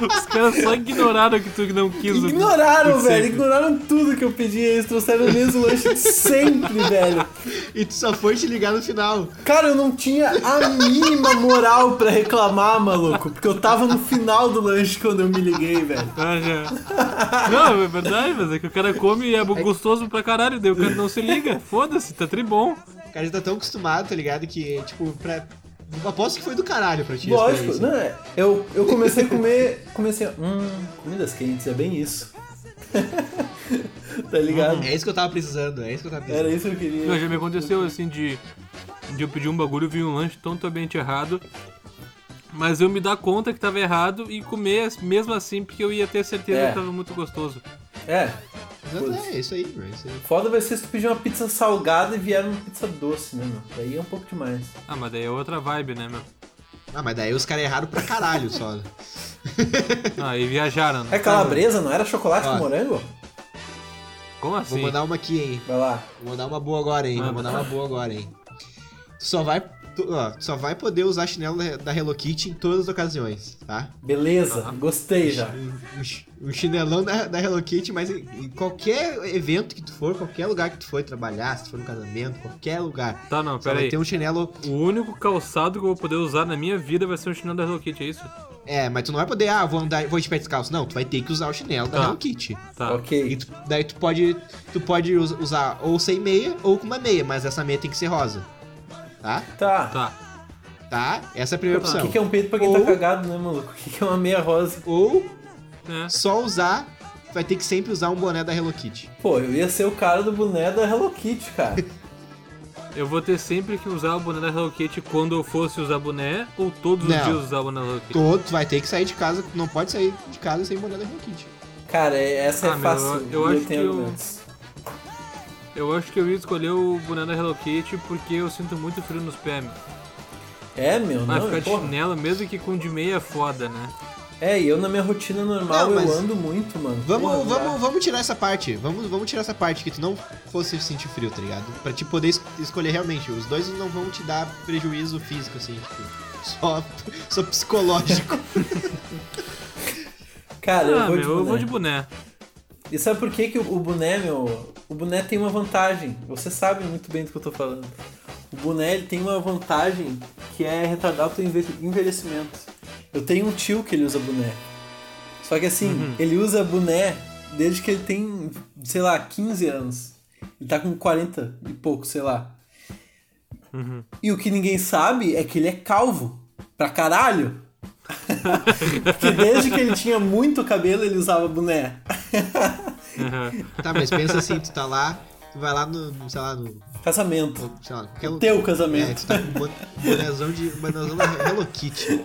Os caras só ignoraram que tu não quis. Ignoraram, velho. sempre. Ignoraram tudo que eu pedi. Eles trouxeram o mesmo lanche de sempre, velho. E tu só foi te ligar no final. Cara, eu não tinha a mínima moral pra reclamar, maluco. Porque eu tava no final do lanche quando eu me liguei, velho. Ah, já. Não, é verdade, mas é que o cara come e é gostoso pra caralho, daí o cara não se liga. Foda-se, tá tribom. O cara já tá tão acostumado, tá ligado? Que, tipo, pra. Eu aposto que foi do caralho pra ti. Lógico, experiência. não é. Eu, eu comecei a comer. Comecei a. Hum, comidas quentes, é bem isso. tá ligado? É isso que eu tava precisando, é isso que eu tava precisando. Era isso que eu queria. Não, já me aconteceu assim de, de eu pedir um bagulho, vi um lanche totalmente errado. Mas eu me dar conta que tava errado e comer mesmo assim, porque eu ia ter certeza É. que tava muito gostoso. É. Exato, é isso aí, bro, é isso aí. Foda vai ser se tu pedir uma pizza salgada e vier uma pizza doce, né, meu? Daí é um pouco demais. Ah, mas daí é outra vibe, né, meu? Ah, mas daí os caras erraram pra caralho só. Ah, e viajaram, né? É calabresa, não era chocolate Ó. com morango? Como Vou assim? mandar uma aqui, hein? Vai lá. Vou mandar uma boa agora, hein? Vou Manda. mandar uma boa agora, hein? Tu só vai, tu, ó, tu só vai poder usar chinelo da, da Hello Kitty em todas as ocasiões, tá? Beleza, gostei já. Um, um um chinelão da, da Hello Kitty, mas em, em qualquer evento que tu for, qualquer lugar que tu for trabalhar, se tu for no casamento, qualquer lugar. Tá, não, Só pera vai aí. ter um chinelo. O único calçado que eu vou poder usar na minha vida vai ser um chinelo da Hello Kitty, é isso? É, mas tu não vai poder, ah, vou andar, vou de pé descalço. Não, tu vai ter que usar o chinelo da Tá. Hello Kitty. Tá. E Ok. tu- daí tu pode, tu pode us- usar ou sem meia ou com uma meia, mas essa meia tem que ser rosa. Tá? Tá. Tá. Tá? Essa é a primeira O opção. que, que é um peito pra quem Ou- tá cagado, né, maluco? O que, que é uma meia rosa? Ou É. só usar, vai ter que sempre usar um boné da Hello Kitty. Pô, eu ia ser o cara do boné da Hello Kitty, cara. Eu vou ter sempre que usar o boné da Hello Kitty quando eu fosse usar boné ou todos os Não. dias usar o boné da Hello Kitty? Todo, tu vai ter que sair de casa, não pode sair de casa sem boné da Hello Kitty. Cara, é- essa é Ah, meu, fácil. eu e acho tenho que eu-. Eu acho que eu ia escolher o boné da Hello Kitty porque eu sinto muito frio nos pés. meu. É, meu, Mas não, ficar de chinelo, mesmo que com de meia, é foda, né? É, e eu na minha rotina normal Não, mas- eu ando muito, mano. Vamos, Porra, vamos, vamos tirar essa parte. Vamos, vamos tirar essa parte que tu não fosse sentir frio, tá ligado? Pra te poder es- escolher realmente. Os dois não vão te dar prejuízo físico, assim, tipo. Só, só psicológico. Cara, eu ah, vou meu, de eu boné. vou de boné. E sabe por que, que o boné, meu. O boné tem uma vantagem. Você sabe muito bem do que eu tô falando. O boné ele tem uma vantagem que é retardar o teu enve- envelhecimento. Eu tenho um tio que ele usa boné. Só que assim, ele usa boné desde que ele tem, sei lá, 15 anos. Ele tá com 40 e pouco, sei lá. E o que ninguém sabe é que ele é calvo. Pra caralho. Porque desde que ele tinha muito cabelo, ele usava boné. Aham. Tá, mas pensa assim, tu tá lá, tu vai lá no, no, sei lá, no. Casamento. Sei lá, qualquer O lu- teu É, casamento. tu tá com um bon- bonézão de. bonézão da Hello Kitty.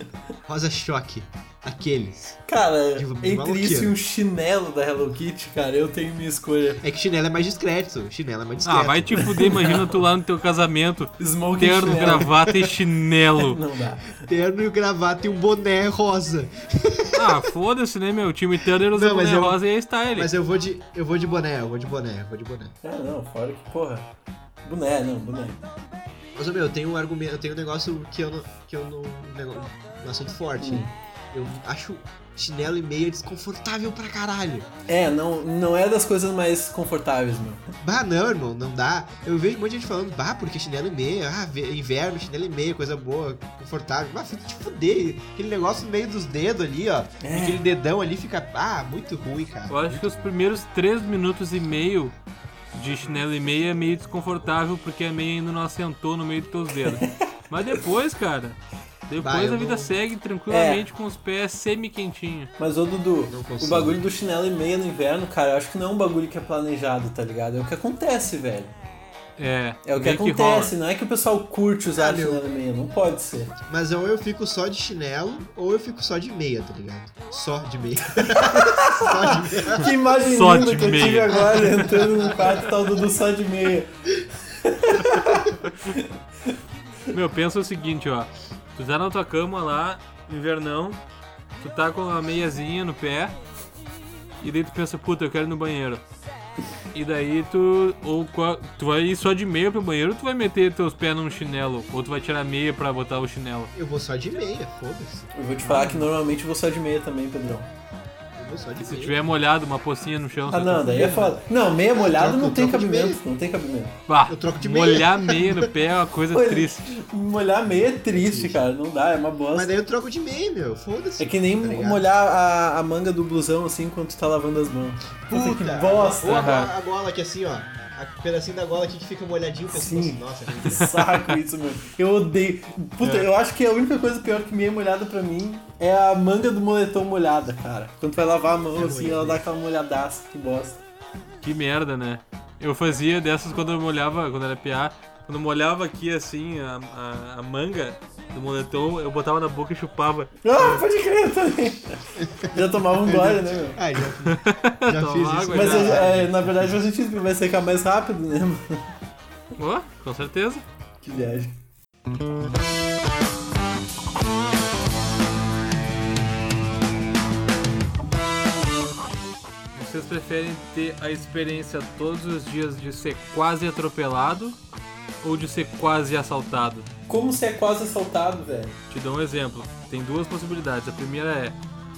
Rosa choque. Aqueles. Cara, De- de entre maloqueiro. isso e um chinelo da Hello Kitty, cara, eu tenho minha escolha. É que chinelo é mais discreto. Chinelo é mais discreto. Ah, vai te fuder, imagina tu lá no teu casamento, Smoking terno, chinelo. gravata e chinelo. Não dá. Terno e gravata e um boné rosa. Ah, foda-se, né, meu? O time Turner usa Não, boné eu- rosa e é style. Mas eu vou de. Eu vou de boné, eu vou de boné, eu vou de boné. Ah, não, fora que, porra. Boné, não, boné. Mas, meu, eu tenho um argumento, eu tenho um negócio que eu não. que eu não. Um, um assunto forte. Hum. Eu acho chinelo e meia desconfortável pra caralho. É, não, não é das coisas mais confortáveis, meu. Bah, não, irmão, não dá. Eu vejo um monte de gente falando, bah, porque chinelo e meia, ah, ve- inverno, chinelo e meia, coisa boa, confortável. Bah, fica te fuder. Aquele negócio no meio dos dedos ali, ó. É. Aquele dedão ali fica, ah, muito ruim, cara. Eu acho que os primeiros 3 minutos e meio de chinelo e meia é meio desconfortável porque a meia ainda não assentou no meio dos teus dedos. Mas depois, cara, depois eu a vida não- segue tranquilamente com os pés semi-quentinhos. Mas, ô Dudu, o bagulho do chinelo e meia no inverno, cara, eu acho que não é um bagulho que é planejado, tá ligado? É o que acontece, velho. É, É o que acontece, não é que o pessoal curte usar meu. chinelo e meia, não pode ser. Mas ou eu fico só de chinelo, ou eu fico só de meia, tá ligado? Só de meia. só de meia. Que imagem Só linda de que eu tive meia. agora, entrando no quarto e tá o Dudu só de meia. Meu, pensa o seguinte, ó. Tu tá na tua cama lá, invernão, tu tá com a meiazinha no pé, e daí tu pensa, puta, eu quero ir no banheiro. E daí tu. Ou tu vai ir só de meia pro banheiro ou tu vai meter teus pés num chinelo? Ou tu vai tirar a meia pra botar o chinelo? Eu vou só de meia, foda-se. Eu vou te falar que normalmente eu vou só de meia também, Pedrão. Eu vou só de E se meia. tiver molhado, uma pocinha no chão, Ah, não, tá daí é foda. Não, meia molhada não tem cabimento, não tem cabimento. Bah, Eu troco de meia. molhar meia no pé é uma coisa Olha, triste. Molhar meia é triste, cara, não dá, é uma bosta. Mas daí eu troco de meia, meu. Foda-se. É que nem tá molhar a, a manga do blusão assim enquanto tu tá lavando as mãos. Puta, que bosta. Ou a, gola, a gola aqui assim, ó. A pedacinho da gola aqui que fica molhadinho o pescoço. Sim. Nossa, Que saco isso, meu. Eu odeio. Puta, É. eu acho que a única coisa pior que meia molhada pra mim é a manga do moletom molhada, cara. Quando tu vai lavar a mão É assim, ruim, ela né? dá aquela molhadaça, que bosta. Que merda, né? Eu fazia dessas quando eu molhava, quando era PA, quando eu molhava aqui assim a, a, a manga do moletom, eu botava na boca e chupava. Ah, pode crer também. Já tomava um gole, né, meu? Ah, já, já fiz isso. água, Mas já. é, na verdade faz sentido, porque vai secar mais rápido, né, mano? Ó, com certeza. Que viagem. Vocês preferem ter a experiência todos os dias de ser quase atropelado ou de ser quase assaltado? Como é quase assaltado, velho? Te dou um exemplo. Tem duas possibilidades. A primeira é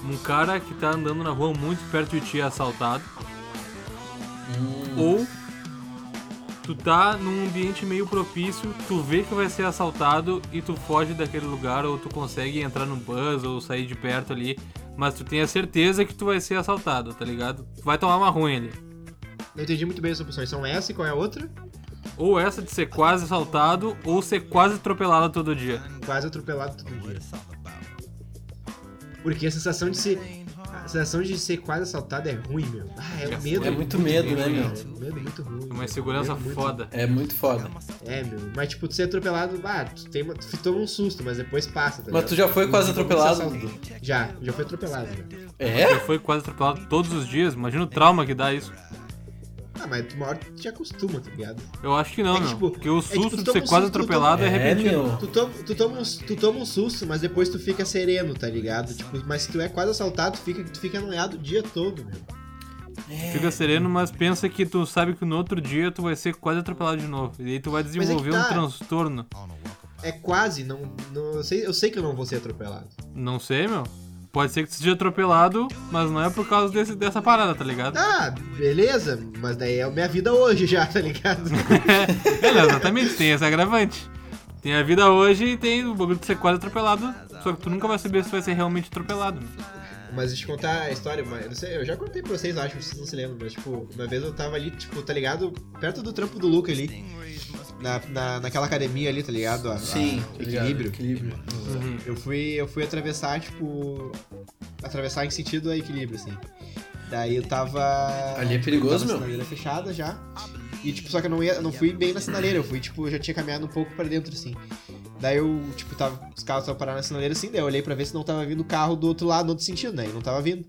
um cara que tá andando na rua muito perto de ti é assaltado. Ou tu tá num ambiente meio propício, tu vê que vai ser assaltado e tu foge daquele lugar ou tu consegue entrar no bus ou sair de perto ali, mas tu tem a certeza que tu vai ser assaltado, tá ligado? Tu vai tomar uma ruim ali. Não entendi muito bem as opções. São essa e qual é a outra? Ou essa de ser quase assaltado ou ser quase atropelado todo dia. Quase atropelado todo dia. Porque a sensação de ser. A sensação de ser quase assaltado é ruim, meu. Ah, é É um medo. É muito medo, né, ruim, meu? É um medo muito ruim. Uma meu. insegurança Medo muito- foda. É muito foda. É, meu. Mas, tipo, tu ser atropelado, ah, tu, tem uma, tu toma um susto, mas depois passa, tá Mas ligado? tu já foi quase atropelado? Já, já foi atropelado, né? É? Já foi quase atropelado todos os dias. Imagina o trauma que dá isso. Ah, mas uma hora tu te acostuma, tá ligado? Eu acho que não, É que, meu. tipo, Porque o é tipo, susto tu de toma ser um quase susto, tu atropelado é, toma- É, repentino. meu. Tu toma, tu, toma um, tu toma um susto, mas depois tu fica sereno, tá ligado? Tipo, mas se tu é quase assaltado, tu fica, tu fica noiado o dia todo, meu. Fica sereno, mas pensa que tu sabe que no outro dia tu vai ser quase atropelado de novo. E aí tu vai é desenvolver um tá. transtorno. É quase, não, não, eu, sei, eu sei que eu não vou ser atropelado. Não sei, meu. Pode ser que tu seja atropelado, mas não é por causa desse, dessa parada, tá ligado? Ah, beleza, mas daí é a minha vida hoje já, tá ligado? é, exatamente, tem esse agravante. Tem a vida hoje e tem o bagulho de ser quase atropelado, só que tu nunca vai saber se vai ser realmente atropelado. Mas deixa eu te contar a história, mas não sei, eu já contei pra vocês, acho, vocês não se lembram, mas tipo, uma vez eu tava ali, tipo, tá ligado? Perto do trampo do Luca ali. Na, na, naquela academia ali, tá ligado? A, Sim, a tá ligado, equilíbrio. equilíbrio. Uhum. Eu fui, eu fui atravessar, tipo. Atravessar em sentido a equilíbrio, assim. Daí eu tava. Ali é perigoso, tava meu. sinaleira fechada já. E, tipo, só que eu não, ia, eu não fui bem na sinaleira, eu fui, tipo, eu já tinha caminhado um pouco pra dentro, assim. Daí eu, tipo, tava, os carros estavam parados na sinaleira assim, daí eu olhei pra ver se não tava vindo o carro do outro lado, no outro sentido, né? E não tava vindo.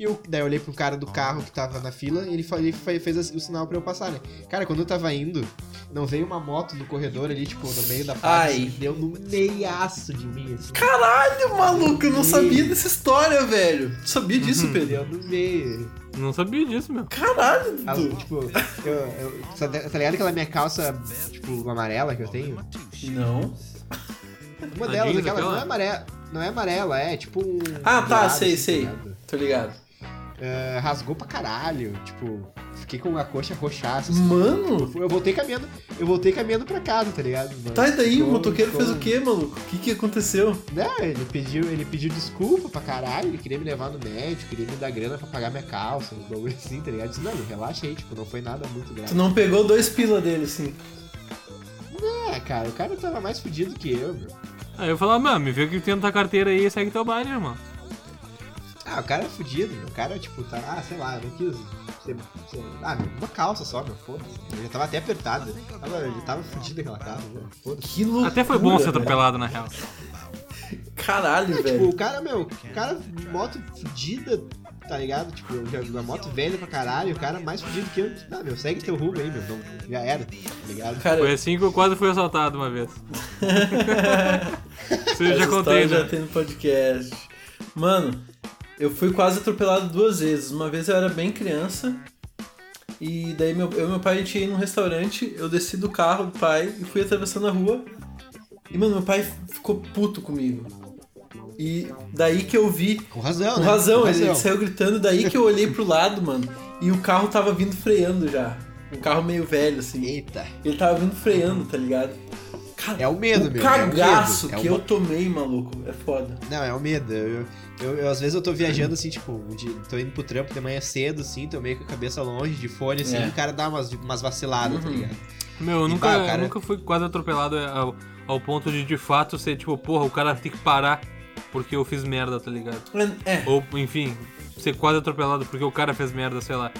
E eu, daí eu olhei pro cara do carro que tava na fila e ele, ele fe- fez assim, o sinal pra eu passar, né? Cara, quando eu tava indo, não veio uma moto no corredor ali, tipo, no meio da Ai. faixa, assim, deu no meiaço de mim, assim. Caralho, maluco, eu não sabia dessa história, velho. Tu sabia disso, Uhum. Pedro? Deu no meio. Não sabia disso, meu. Caralho, Ah, Dudu. tipo, eu, eu, tá tá ligado aquela minha calça, tipo, amarela que eu tenho? Não. Uma delas, aquela, aquela? não é amarela, não é amarela, é tipo um... Ah, tá, dourado, sei, assim, sei. tá ligado? Tô ligado. É, rasgou pra caralho, tipo, fiquei com a coxa roxaça. assim. Mano, Eu voltei caminhando, eu voltei caminhando pra casa, tá ligado? Mas tá e daí? O motoqueiro ficou- fez o quê, maluco? O que que aconteceu? Não, ele pediu, ele pediu desculpa pra caralho, ele queria me levar no médico, queria me dar grana pra pagar minha calça, uns bagulho assim, tá ligado? Eu disse, não, relaxa aí, tipo, não foi nada muito grave. Tu não pegou dois pila dele, assim. É, cara, o cara tava mais fudido que eu, meu. Aí eu falava, mano, me vê que tem na tua carteira aí e segue teu baile, irmão. Ah, o cara é fudido, meu. O cara, tipo, tá. Ah, sei lá, eu não quis. Ser, ser- ah, meu, uma calça só, meu. Foda-se. Eu já tava até apertado. Tava, eu já tava fudido aquela calça, já. Foda-se. Que loucura. Até foi bom ser atropelado, na real. Caralho, Tipo, velho. o cara, meu, o cara, moto fudida, tá ligado? Tipo, eu já, uma moto velha pra caralho, o cara mais fudido que eu. Ah, meu, segue teu rumo aí, meu. Não, já era, tá ligado? Cara, Foi assim que eu quase fui assaltado uma vez. Isso eu já contei, história já né? tem no podcast. Mano, eu fui quase atropelado duas vezes. Uma vez eu era bem criança. E daí meu, eu e meu pai a gente ia num restaurante, eu desci do carro do pai e fui atravessando a rua. E, mano, meu pai ficou puto comigo. E daí que eu vi. Com razão, Com né? razão, Com ele saiu gritando, daí que eu olhei pro lado, mano, e o carro tava vindo freando já. Um carro meio velho, assim. Eita. Ele tava vindo freando, tá ligado? Cara, É o medo, o meu. cagaço é o medo. que é eu uma- tomei, maluco, é foda. Não, é o medo. Eu, eu, eu- às vezes eu tô viajando assim, tipo, de, tô indo pro trampo de manhã cedo, assim, tô meio com a cabeça longe, de fone, assim, É. e o cara dá umas, umas vaciladas, tá Uhum. ligado? Meu, eu nunca, pá, cara- eu nunca fui quase atropelado ao, ao ponto de de fato ser tipo, porra, o cara tem que parar porque eu fiz merda, tá ligado? É, Ou, enfim, ser quase atropelado porque o cara fez merda, sei lá.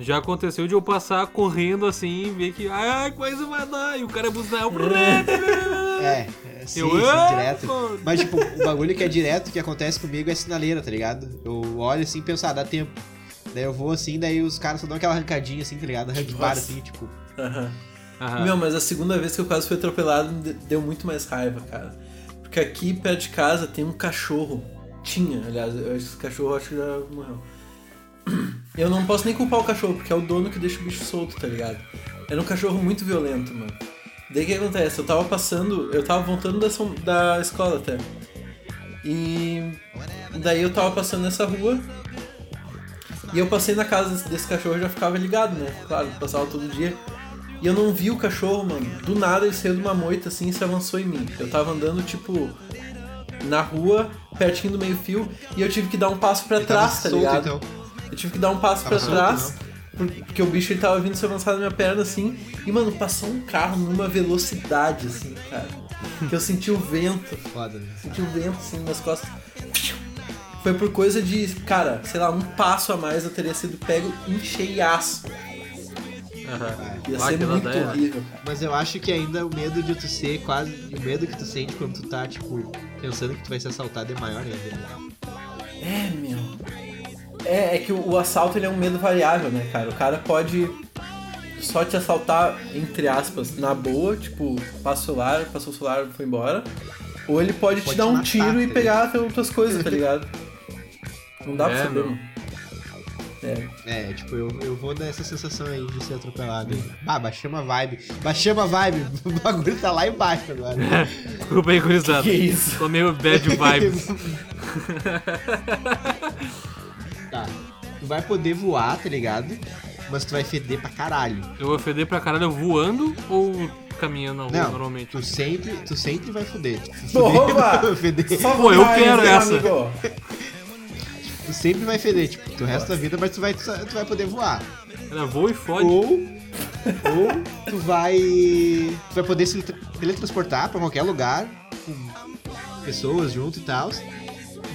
Já aconteceu de eu passar correndo assim e ver que, ai, coisa vai dar, e o cara buzinar. É, é sim, Eu, sim, "Ah, direto. mano." Mas, tipo, o bagulho que é direto que acontece comigo é sinaleira, tá ligado? Eu olho assim e penso, ah, dá tempo. Daí eu vou assim, daí os caras só dão aquela arrancadinha assim, tá ligado? Arranca de bar Nossa. assim, tipo. aham. Aham. Meu, mas a segunda vez que eu quase fui atropelado deu muito mais raiva, cara. Porque aqui perto de casa tem um cachorro. Tinha, aliás, eu- esse cachorro eu acho que já morreu. Eu não posso nem culpar o cachorro, porque é o dono que deixa o bicho solto, tá ligado? Era um cachorro muito violento, mano. Daí o que acontece? Eu tava passando, eu tava voltando da, da escola até. E daí eu tava passando nessa rua. E eu passei na casa desse, cachorro e já ficava ligado, né? Claro, passava todo dia. E eu não vi o cachorro, mano. Do nada ele saiu de uma moita assim e se avançou em mim. Eu tava andando, tipo, na rua, pertinho do meio-fio, e eu tive que dar um passo tava trás, tá solto, ligado? então. Eu tive que dar um passo pra trás, porque o bicho ele tava vindo se avançar na minha perna assim. E, mano, passou um carro numa velocidade, assim, cara. Que eu senti o vento. Foda, né? Senti o vento assim nas costas. Foi por coisa de, cara, sei lá, um passo a mais eu teria sido pego em cheiaço. Aham. Ia Vai ser muito ideia. horrível, cara. Mas eu acho que ainda o medo de tu ser quase. O medo que tu sente quando tu tá, tipo, pensando que tu vai ser assaltado é maior ainda. né? É, meu. É, é que o, o assalto ele é um medo variável, né, cara? O cara pode só te assaltar, entre aspas, na boa, tipo, passa o celular, passou o celular, foi embora. Ou ele pode, Pode te dar te um matar, tiro e tá pegar as outras coisas, tá ligado? Não dá pra É, saber, meu. mano. É. É, tipo, eu, eu vou nessa sensação aí de ser atropelado. aí. Ah, baixamos a vibe. Baixamos a vibe. O bagulho tá lá embaixo agora. Desculpa aí, gurizada. Que isso? Tô meio bad vibes. Tá. Tu vai poder voar, tá ligado? Mas tu vai feder pra caralho. Eu vou feder pra caralho voando ou caminhando na rua Não, normalmente? tu sempre, tu sempre vai foder. Opa! feder. Só Pô, eu quero meu essa. amigo. Tu sempre vai feder, tipo, tu resto da vida, mas tu vai, tu vai poder voar. Ela voa e fode. Ou, ou tu vai. Tu vai poder se teletransportar pra qualquer lugar, com pessoas junto e tal.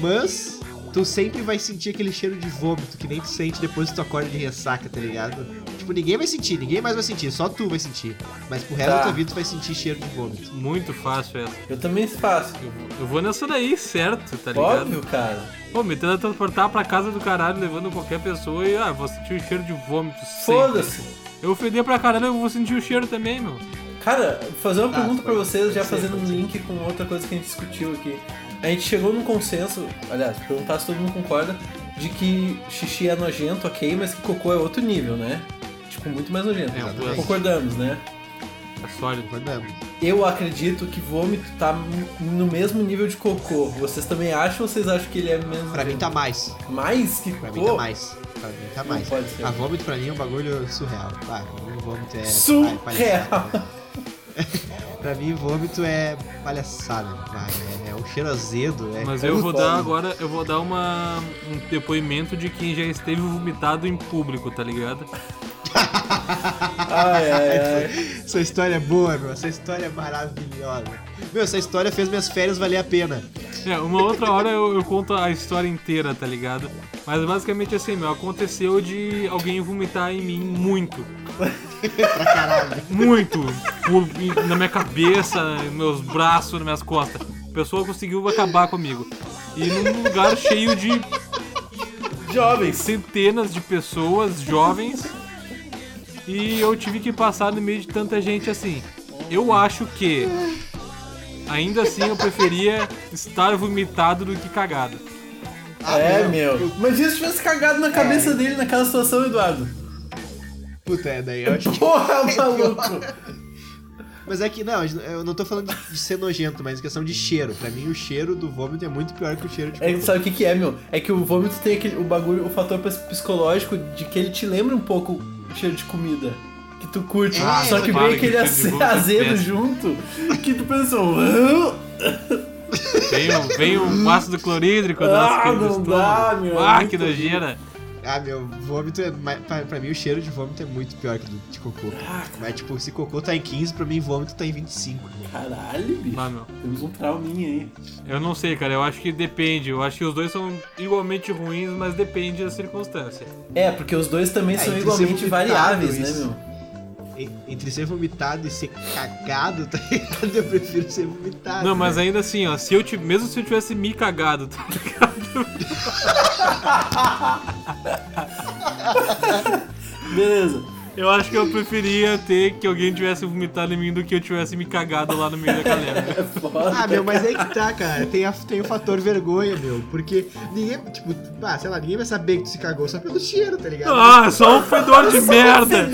Mas tu sempre vai sentir aquele cheiro de vômito que nem tu sente depois que tu acorda de ressaca, tá ligado? Tipo, ninguém vai sentir, ninguém mais vai sentir, só tu vai sentir. Mas pro resto Tá. da tua vida tu vai sentir cheiro de vômito. Muito fácil essa. Eu também faço. Eu vou, eu vou nessa daí, certo, tá ligado? Óbvio, cara. Pô, me teletransportar pra casa do caralho, levando qualquer pessoa e, ah, vou sentir o cheiro de vômito sempre. Foda-se. Eu feder pra caralho, eu vou sentir o cheiro também, meu. Cara, fazer uma Tá, pergunta pra pode vocês, já fazendo um link com outra coisa que a gente discutiu aqui. A gente chegou num consenso, aliás, perguntar se todo mundo concorda, de que xixi é nojento, ok, mas que cocô é outro nível, né? Tipo, muito mais nojento. É. Concordamos, né? É sólido. Concordamos. Eu acredito que vômito tá no mesmo nível de cocô. Vocês também acham ou vocês acham que ele é menos Pra mim tá mais. Mais que Pra cocô? mim tá mais. Pra mim tá Não mais. pode ser. A vômito pra mim é um bagulho surreal. Ah, pra mim vômito é. Surreal. pra mim vômito é palhaçada. É, é um cheiro azedo. É Mas eu vou dar agora, eu vou dar uma, um depoimento de quem já esteve vomitado em público, tá ligado? Ai, ai, ai. Essa história é boa, meu. Essa história é maravilhosa. Meu, essa história fez minhas férias valer a pena. É, uma outra hora eu, eu conto a história inteira, tá ligado? Mas basicamente assim, meu, aconteceu de alguém vomitar em mim muito. Pra caralho. Muito! Na minha cabeça, nos meus braços, nas minhas costas. A pessoa conseguiu acabar comigo. E num lugar cheio de Jovens. centenas de pessoas jovens. E eu tive que passar no meio de tanta gente assim. Eu acho que. Ainda assim eu preferia estar vomitado do que cagado. Ah, é, não. meu. Imagina se tivesse cagado na cabeça É. dele naquela situação, Eduardo. Puta, é, daí eu acho que. Porra, maluco. Mas é que, não, eu não tô falando de, ser nojento, mas em questão de cheiro. Pra mim, o cheiro do vômito é muito pior que o cheiro de É, cocô. sabe o que, que é, meu? É que o vômito tem aquele, o bagulho, o fator ps- psicológico de que ele te lembra um pouco o cheiro de comida. Que tu curte. Ah, Só que vem que aquele é azedo junto que tu pensa. "Ah, Vem, o- vem o ácido clorídrico Ah, não dá, meu, é Ah, que nojeira. Ah, meu, vômito é. Pra, pra mim, o cheiro de vômito é muito pior que do- de cocô. Mas, tipo, se cocô tá em 15, pra mim, vômito tá em 25. né? Caralho, bicho. Ah, meu. Temos um trauminha aí. Eu não sei, cara. Eu acho que depende. Eu acho que os dois são igualmente ruins, mas depende da circunstância. É, porque os dois também É, são igualmente variáveis, né, meu? En- Entre ser vomitado e ser cagado, tá ligado? Eu prefiro ser vomitado. Não, mas né? ainda assim, ó. Se eu ti- mesmo se eu tivesse me cagado, tá ligado? Beleza. Eu acho que eu preferia ter que alguém tivesse vomitado em mim do que eu tivesse me cagado lá no meio da galera. É foda. Ah, meu, mas aí que tá, cara. Tem, a- tem o fator vergonha, meu. Porque ninguém, tipo, ah, sei lá, ninguém vai saber que tu se cagou só pelo cheiro, tá ligado? Ah, só um fedor de merda!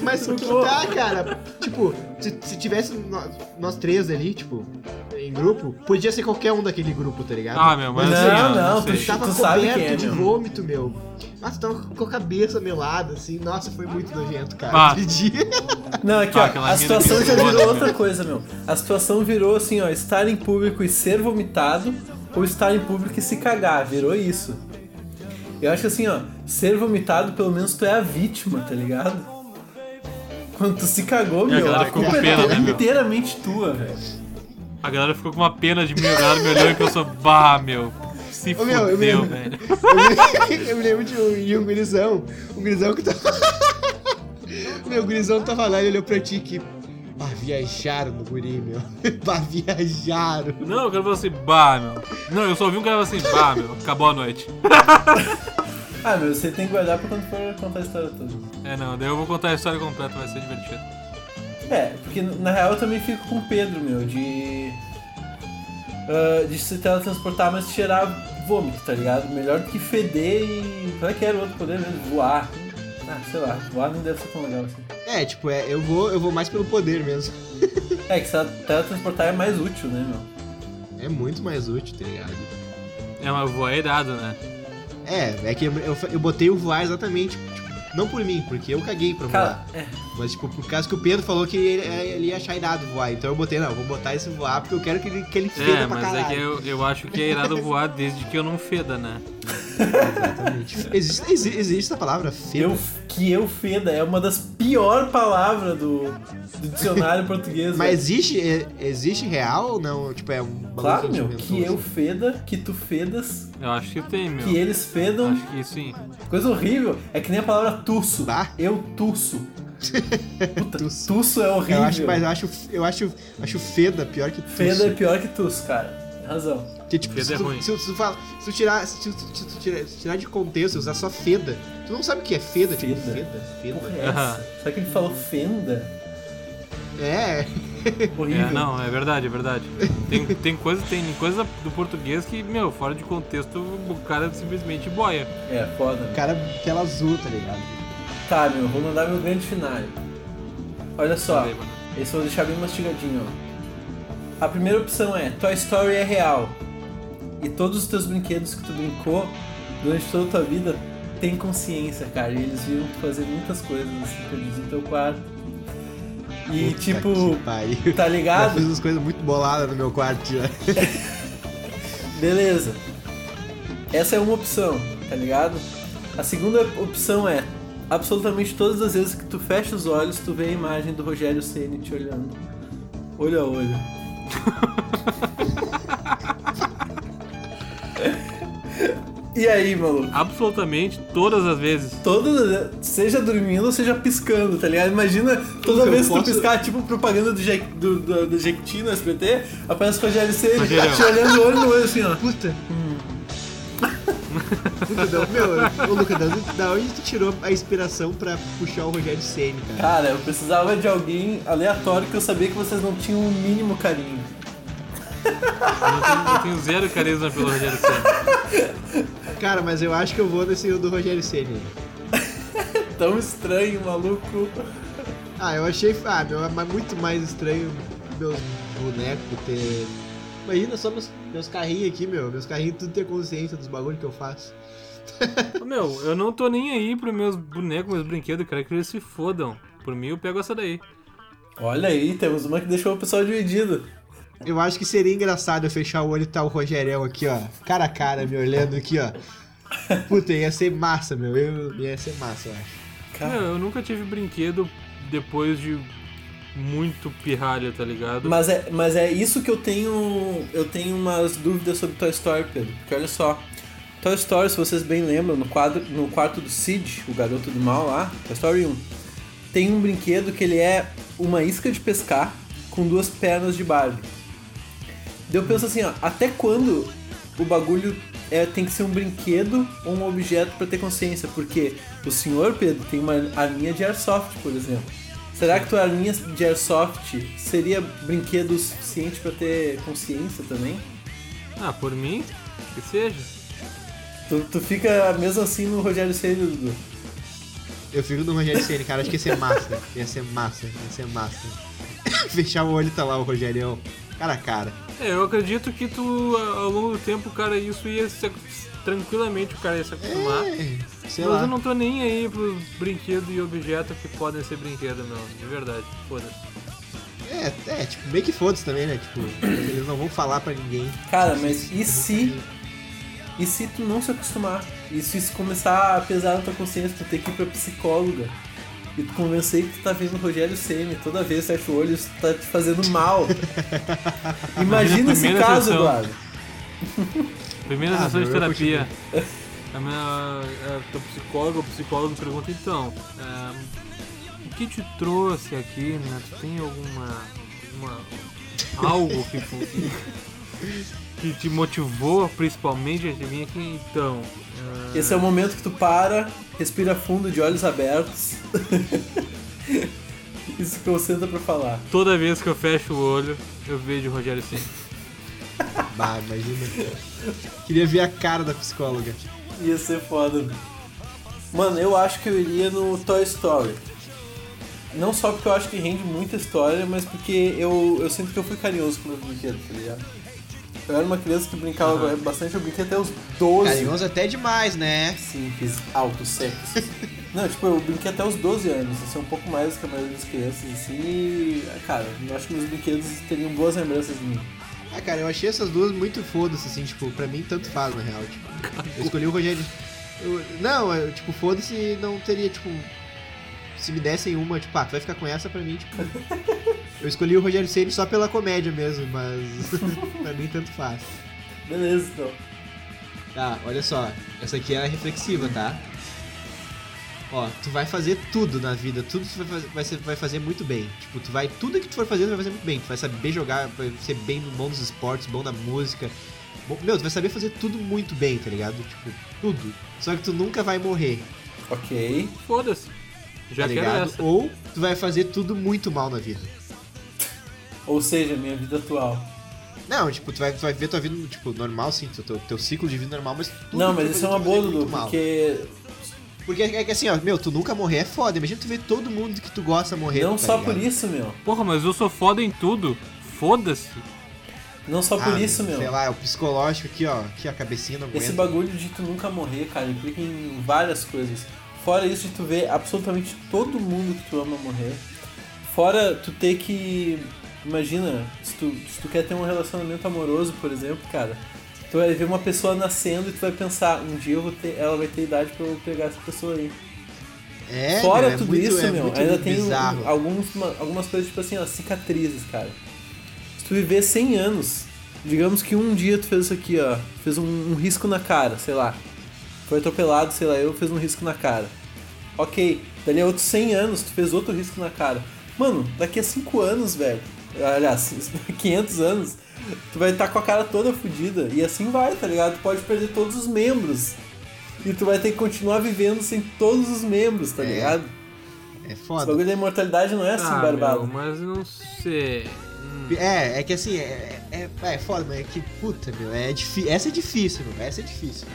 Mas o que tá, cara? Tipo, se, se tivesse nós, nós três ali, tipo, em grupo, podia ser qualquer um daquele grupo, tá ligado? Ah, meu, mas Não, assim, ó, não, sei. tu- Tava tu sabe coberto quem é, de meu. vômito, meu. Nossa, tava com a cabeça melada, assim. Nossa, foi muito nojento, cara. Ah. Dia. Não, aqui Ah, ó, a situação já virou outra meu. coisa, meu. A situação virou assim, ó, estar em público e ser vomitado ou estar em público e se cagar, virou isso. Eu acho que assim, ó, ser vomitado, pelo menos tu é a vítima, tá ligado? Quando tu se cagou, E a meu, a ficou culpa é né, meu? inteiramente tua, velho. A galera ficou com uma pena de mim, a galera me olhando que eu sou. Bah, meu. Se Ô, meu, eu me fudeu, lembro- velho. Eu me, lembro de um, de um gurizão. Um gurizão que tava. meu, o gurizão tava lá e olhou pra ti que. Bah, viajaram no guri, meu. Bah, viajaram. Não, o cara falou assim, bah, meu. Não, eu só vi um cara assim, bah, meu, acabou a noite. Ah, meu, você tem que guardar pra quando for contar a história toda. É, não, daí eu vou contar a história completa, vai ser divertido. É, porque na real eu também fico com o Pedro, meu, de. ah, de se teletransportar, mas cheirar vômito, tá ligado? Melhor do que feder e. Qual é que era o outro poder mesmo? Voar. Ah, sei lá, voar não deve ser tão legal assim. É, tipo, é, eu vou, eu vou mais pelo poder mesmo. É, que se teletransportar é mais útil, né, meu? É muito mais útil, tá ligado? É, mas voar é irado, né? É, é que eu, eu, eu botei o voar exatamente, tipo, não por mim, porque eu caguei pra Cara, voar. é. Mas, tipo, por causa que o Pedro falou que ele, ele ia achar irado voar. Então eu botei, não, vou botar esse voar porque eu quero que ele, que ele feda É, pra mas é que eu, eu acho que é irado voar desde que eu não feda, né? Exatamente. Existe, exi- existe essa palavra, feda. Eu, que eu feda é uma das piores palavras do, do dicionário português. Mas existe, é- existe real ou não? Tipo, é um Claro, meu, que eu assim? feda, que tu fedas, Eu acho que tem, meu. que eles fedam. Acho que sim. Coisa horrível. É que nem a palavra tuço. Bah. Eu tuço. Puta, é horrível. Eu acho, mas eu acho, eu acho, acho feda pior que tuço. Feda é pior que tuço, cara. Tem razão. Porque, tipo, Feda se, é tu, ruim. se, tu- se tu fala, se tu tirar, se tu, se tu tirar, se tirar de contexto, usar só feda, tu não sabe o que é feda, tipo, Feda. feda, feda. Porra, é? Será que ele falou fenda? É, Horrível. É, não, é verdade, é verdade. Tem, tem, coisa, tem coisa do português que, meu, fora de contexto, o cara simplesmente boia. É, foda. o cara tela azul, tá ligado? Tá, meu, vou mandar meu grande final. Olha só, esse eu vou deixar bem mastigadinho, ó. A primeira opção é Toy Story é real. E todos os teus brinquedos que tu brincou durante toda a tua vida têm consciência, cara. E eles viram tu fazer muitas coisas assim, perdidos no teu quarto. E Puta tipo, tá ligado? fiz umas coisas muito boladas no meu quarto já. Beleza. Essa é uma opção, tá ligado? A segunda opção é absolutamente todas as vezes que tu fecha os olhos, tu vê a imagem do Rogério Ceni te olhando. Olho a olho. e aí, maluco? Absolutamente todas as vezes. Todas, as- seja dormindo ou seja piscando, tá ligado? Imagina toda Eu vez que tu piscar, tipo propaganda do, Je- do, do, do Jequiti no SBT, aparece o Rogério Ceni Rogério. te olhando olho no olho assim, ó. Puta. Não, meu, ô Luca, da onde, tu tirou a inspiração pra puxar o Rogério Senna, cara? Cara, eu precisava de alguém aleatório que eu sabia que vocês não tinham o mínimo carinho. Eu tenho, eu tenho zero carisma pelo Rogério Senna. Cara, mas eu acho que eu vou nesse do Rogério Senna. Tão estranho, maluco. Ah, eu achei. Ah, meu, é muito mais estranho meus bonecos ter. Imagina só meus, meus carrinhos aqui, meu. Meus carrinhos tudo ter consciência dos bagulhos que eu faço. Meu, eu não tô nem aí pros meus bonecos, meus brinquedos, eu quero que eles se fodam. Por mim, eu pego essa daí. Olha aí, temos uma que deixou o pessoal dividido. Eu acho que seria engraçado eu fechar o olho e tá o Rogerão aqui, ó. Cara a cara, me olhando aqui, ó. Puta, ia ser massa, meu. Eu, ia ser massa, eu acho. Cara, eu nunca tive brinquedo depois de muito pirralha, tá ligado? mas é, mas é isso que eu tenho. Eu tenho umas dúvidas sobre Toy Story, Pedro. Porque olha só. Toy Story, se vocês bem lembram, no, quadro, no quarto do Sid, o garoto do mal lá, Toy Story 1, tem um brinquedo que ele é uma isca de pescar com duas pernas de Barbie. Daí eu penso assim, ó, até quando o bagulho é, tem que ser um brinquedo ou um objeto pra ter consciência? Porque o senhor, Pedro, tem uma arminha de airsoft, por exemplo. Será que tua arminha de airsoft seria brinquedo suficiente pra ter consciência também? Ah, por mim, que seja. Tu, tu fica mesmo assim no Rogério Ceni, Dudu. Eu fico no Rogério Senna, cara. Acho que ia ser massa. Ia ser massa, ia ser massa. Fechar o olho e tá lá o Rogerião. Cara a cara. É, eu acredito que tu, ao longo do tempo, cara, isso ia se tranquilamente o cara ia se acostumar. É, sei Mas lá. eu não tô nem aí pros brinquedos e objetos que podem ser brinquedo, meu. De verdade, foda-se. É, é, tipo, meio que foda-se também, né? Tipo, eles não vão falar pra ninguém. Cara, mas e se. E se tu não se acostumar? E se isso começar a pesar na tua consciência, tu ter que ir pra psicóloga? E tu convencer que tu tá vendo o Rogério Ceni toda vez fecha o olho, isso tá te fazendo mal. Imagina esse caso, sessão. Eduardo. Primeira Ah, sessão de terapia. A minha a tua psicóloga ou psicólogo pergunta então, o que te trouxe aqui, né? Tu tem alguma. alguma algo que, que, que te motivou principalmente a vir aqui então? Esse é o momento que tu para, respira fundo de olhos abertos. e se concentra pra falar. Toda vez que eu fecho o olho, eu vejo o Rogério Ceni. Bah, imagina. Queria ver a cara da psicóloga. Ia ser foda. Mano, eu acho que eu iria no Toy Story. Não só porque eu acho que rende muita história, mas porque eu, eu sinto que eu fui carinhoso com meus brinquedos, tá ligado? Eu era uma criança que brincava Aham. bastante, eu brinquei até os 12. Carinhoso até demais, né? Sim, fiz alto sexo. Não, tipo, eu brinquei até os 12 anos, assim, um pouco mais do que a maioria das crianças, assim, e, cara, eu acho que meus brinquedos teriam boas lembranças de mim. Ah, cara, eu achei essas duas muito foda-se, assim, tipo, pra mim tanto faz, na real, tipo. Eu escolhi o Rogério. eu- não, eu, tipo, foda-se, não teria, tipo. Se me dessem uma, tipo, ah, tu vai ficar com essa pra mim, tipo. Eu escolhi o Rogério Ceni só pela comédia mesmo, mas pra mim tanto faz. Beleza, então. Tá, olha só, essa aqui é reflexiva, tá? Ó, tu vai fazer tudo na vida, tudo tu vai fazer, vai, ser- vai fazer muito bem. Tipo, tu vai, tudo que tu for fazer, tu vai fazer muito bem. Tu vai saber jogar, vai ser bem bom nos esportes, bom na música. Bom, meu, tu vai saber fazer tudo muito bem, tá ligado? Tipo, tudo. Só que tu nunca vai morrer, Ok. Foda-se. Já tá ligado? essa. Ou tu vai fazer tudo muito mal na vida. Ou seja, minha vida atual. Não, tipo, tu vai, tu vai ver tua vida, tipo, normal, sim, teu, teu ciclo de vida normal, mas tudo Não, mas isso é uma boa, Dudu, porque Porque é que assim, ó, meu, tu nunca morrer é foda. Imagina tu ver todo mundo que tu gosta morrer. não tá só ligado? por isso, meu. Porra, mas eu sou foda em tudo. Foda-se. Não só por Ah, isso, meu. Sei lá, é o psicológico aqui, ó. Aqui, ó, a cabecinha não aguenta. Esse bagulho de tu nunca morrer, cara, implica em várias coisas. Fora isso de tu ver absolutamente todo mundo que tu ama morrer. Fora tu ter que. Imagina, se tu, se tu quer ter um relacionamento amoroso, por exemplo, cara, tu vai ver uma pessoa nascendo e tu vai pensar, um dia eu vou ter, ela vai ter idade pra eu pegar essa pessoa aí. É, Fora meu, é tudo muito- isso, é meu, ainda tem bizarro. alguns, uma- algumas coisas, tipo assim, ó, cicatrizes, cara. Se tu viver 100 anos, digamos que um dia tu fez isso aqui, ó, fez um, um risco na cara, sei lá. Foi atropelado, sei lá, eu fez um risco na cara. Ok, dali a outros 100 anos tu fez outro risco na cara. Mano, daqui a 5 anos, velho, aliás, 500 anos, tu vai estar com a cara toda fodida. E assim vai, tá ligado? Tu pode perder todos os membros. E tu vai ter que continuar vivendo sem todos os membros, tá É. ligado? É Esse foda. bagulho da imortalidade não é assim, ah, barbado. meu, mas eu não sei. Hum. É, é que assim, é, é, é foda, mas é que, puta, meu, é difícil. Essa é difícil, meu, essa é difícil.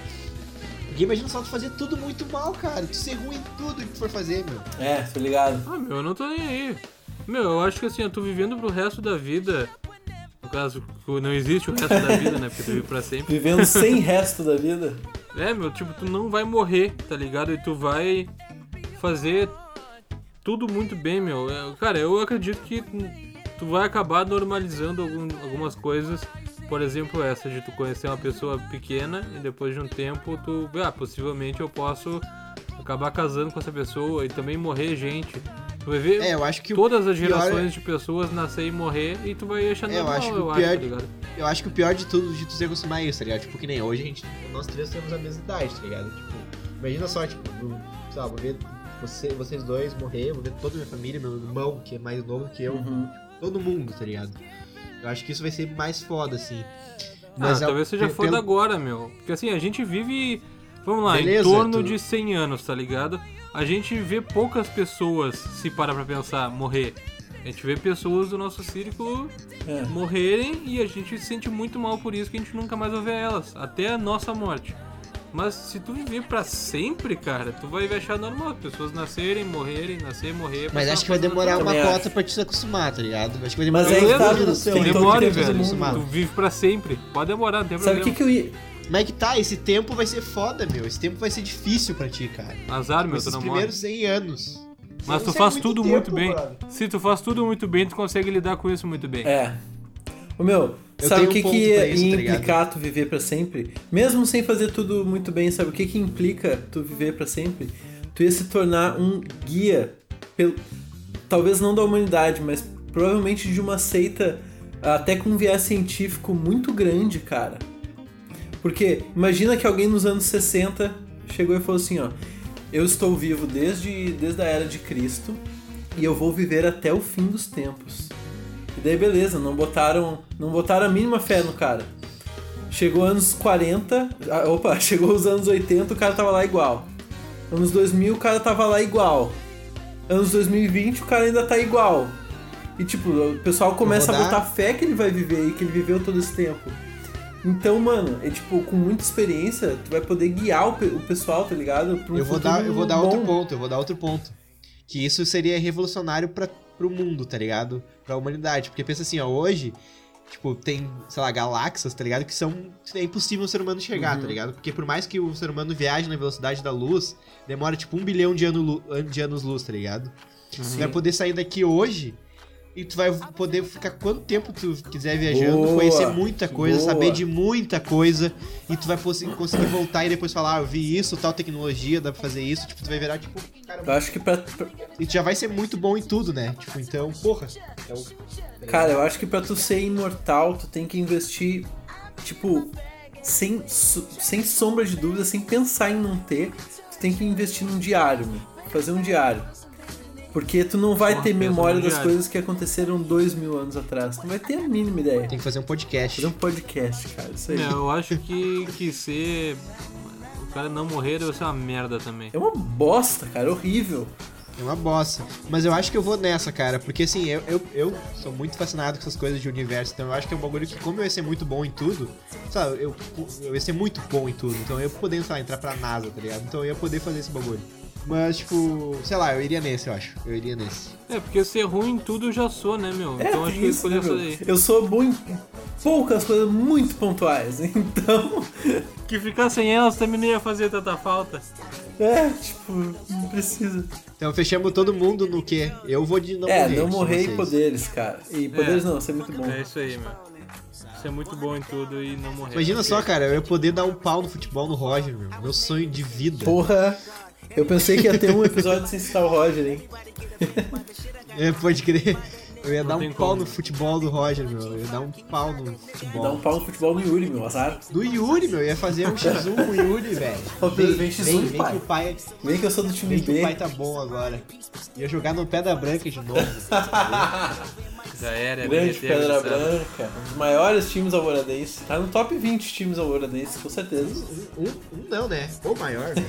Porque imagina só tu fazer tudo muito mal, cara. Tu ser ruim em tudo que tu for fazer, meu. É, tô ligado. Ah, meu, eu não tô nem aí. Meu, eu acho que assim, eu tô vivendo pro resto da vida. No caso, não existe o resto da vida, né? Porque tu vive pra sempre. Vivendo sem resto da vida. É, meu, tipo, tu não vai morrer, tá ligado? E tu vai fazer tudo muito bem, meu. É, Cara, eu acredito que tu vai acabar normalizando algum- algumas coisas. Por exemplo, essa de tu conhecer uma pessoa pequena e depois de um tempo tu. Ah, possivelmente eu posso acabar casando com essa pessoa e também morrer gente. Tu vai ver É, eu acho que todas as pior- gerações de pessoas nascer e morrer e tu vai achar É, eu normal, acho que o eu pior- acho, tá ligado? Eu acho que o pior de tudo de tu se acostumar a isso, tá ligado? Tipo, que nem hoje a gente. Nós três temos a mesma idade, tá ligado? Tipo, imagina só, tipo, eu, sei lá, vou ver você, vocês dois morrer, vou ver toda a minha família, meu irmão, que é mais novo que eu, Uhum. todo mundo, tá ligado? Eu acho que isso vai ser mais foda, assim. ah, é- talvez seja pe- foda pelo- agora, meu. Porque assim, a gente vive, vamos lá, Beleza, em torno tu- de 100 anos, tá ligado? A gente vê poucas pessoas, se parar pra pensar, morrer. A gente vê pessoas do nosso círculo É. morrerem e a gente se sente muito mal por isso que a gente nunca mais vai ver elas, até a nossa morte. Mas se tu viver pra sempre, cara, tu vai achar normal, pessoas nascerem, morrerem, nascer, morrer. Mas acho que vai demorar uma cota acho. pra te se acostumar, tá ligado? Acho que vai Mas demorar aí uma que tá, geração, Dudu, tem então, todo Demore, tempo do velho. Tu vive pra sempre. Pode demorar, não tem Sabe o problema. que, que eu ia. Mas é que tá, esse tempo vai ser foda, meu. Esse tempo vai ser difícil pra ti, cara. Azar, meu, tu não morre. primeiros 100 anos. Mas tu é faz muito tudo tempo, muito bem. brother. Se tu faz tudo muito bem, tu consegue lidar com isso muito bem. É. Ô meu, Eu sabe o que, um que ia isso, tá implicar tu viver pra sempre? Mesmo sem fazer tudo muito bem, sabe o que, que implica tu viver pra sempre? Tu ia se tornar um guia, pelo, talvez não da humanidade, mas provavelmente de uma seita até com um viés científico muito grande, cara. Porque imagina que alguém nos anos 60 chegou e falou assim, ó, eu estou vivo desde, desde a era de Cristo e eu vou viver até o fim dos tempos. E daí beleza, não botaram, não botaram a mínima fé no cara. Chegou anos 40, ah, opa, chegou os anos 80, o cara tava lá igual. Anos 2000, o cara tava lá igual. Anos 2020, o cara ainda tá igual. E tipo, o pessoal começa a botar fé que ele vai viver e que ele viveu todo esse tempo. Então, mano, é tipo, com muita experiência, tu vai poder guiar o, pe- o pessoal, tá ligado? Pra um Eu vou dar, eu vou dar bom. outro ponto, eu vou dar outro ponto. Que isso seria revolucionário para pro mundo, tá ligado? Pra humanidade. Porque pensa assim, ó, hoje Tipo, tem, sei lá, galáxias, tá ligado? Que são. É impossível o ser humano chegar, Uhum. tá ligado? Porque por mais que o ser humano viaje na velocidade da luz, demora tipo um bilhão de, ano, de anos-luz, tá ligado? Tu vai poder sair daqui hoje e tu vai poder ficar quanto tempo tu quiser viajando, Boa, conhecer muita coisa, boa. saber de muita coisa, e tu vai conseguir voltar e depois falar, ah, eu vi isso, tal tecnologia, dá pra fazer isso, tipo, tu vai virar, tipo, cara, Eu acho que pra, e tu já vai ser muito bom em tudo, né? Tipo, então, porra. É o... Cara, eu acho que pra tu ser imortal, tu tem que investir, tipo, sem, sem sombra de dúvida, sem pensar em não ter, tu tem que investir num diário, meu. Fazer um diário. Porque tu não vai Porra, ter memória das coisas que aconteceram dois mil anos atrás. Tu não vai ter a mínima ideia. Tem que fazer um podcast. Fazer um podcast, cara. Isso aí. É, eu acho que, que ser. O cara não morrer deve ser uma merda também. É uma bosta, cara. Horrível. É uma bosta. Mas eu acho que eu vou nessa, cara. Porque assim, eu, eu, eu sou muito fascinado com essas coisas de universo. Então eu acho que é um bagulho que, como eu ia ser muito bom em tudo, sabe, eu, eu ia ser muito bom em tudo. Então eu ia poder, sei lá, entrar pra NASA, tá ligado? Então eu ia poder fazer esse bagulho. Mas, tipo, sei lá, eu iria nesse, eu acho. Eu iria nesse. É, porque ser ruim em tudo eu já sou, né, meu? É, então acho que eu isso, escolhi né, essa meu? daí. Eu sou bom em poucas coisas muito pontuais. Então, Que ficar sem elas também não ia fazer tanta falta. é, tipo, não precisa. Então fechamos todo mundo no quê? Eu vou de não é, morrer. não morrer e poderes, cara. E poderes não, isso é muito bom. É isso aí, meu. Ser muito bom em tudo e não morrer. Imagina Porque- só, cara, eu ia poder dar um pau no futebol no Roger, meu. Meu sonho de vida. Porra, eu pensei que ia ter um episódio sem citar o Roger, hein? É, pode crer. Eu ia Não dar um pau como. no futebol do Roger, meu. Eu ia dar um pau no futebol. Dá um pau no futebol no Yuri, meu azar. Do Yuri, meu. Eu ia fazer um X1 com o Yuri, velho. Vem X1, vem, vem pai. que o pai. Vem que eu sou do time Vem que o B. pai tá bom agora. Ia jogar no Pedra Branca de novo. Já era, é Grande derreter, Pedra? Branca, um dos maiores times alvoradenses. Tá no top 20 times alvoradenses, com certeza. Um, um não, né? Ou maior, velho.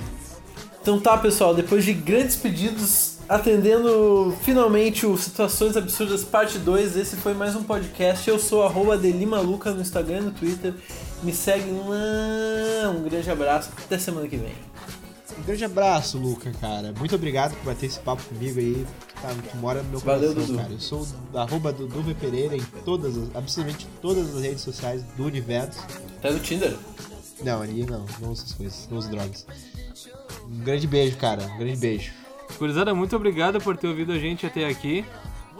Então tá, pessoal, depois de grandes pedidos, atendendo finalmente o Situações Absurdas Parte 2, esse foi mais um podcast. Eu sou arroba Delimaluca no Instagram e no Twitter. Me segue lá. Um grande abraço. Até semana que vem. Um grande abraço, Luca, cara. Muito obrigado por bater esse papo comigo aí. Tá, tu mora no meu Valeu, coração, Dudu. cara. Eu sou o arroba Dudu V. Pereira em todas, as- absolutamente todas as redes sociais do universo. Até no Tinder. Não, ali não, não uso essas coisas, não uso drogas. Um grande beijo, cara. Um grande beijo. Gurizada, muito obrigado por ter ouvido a gente até aqui,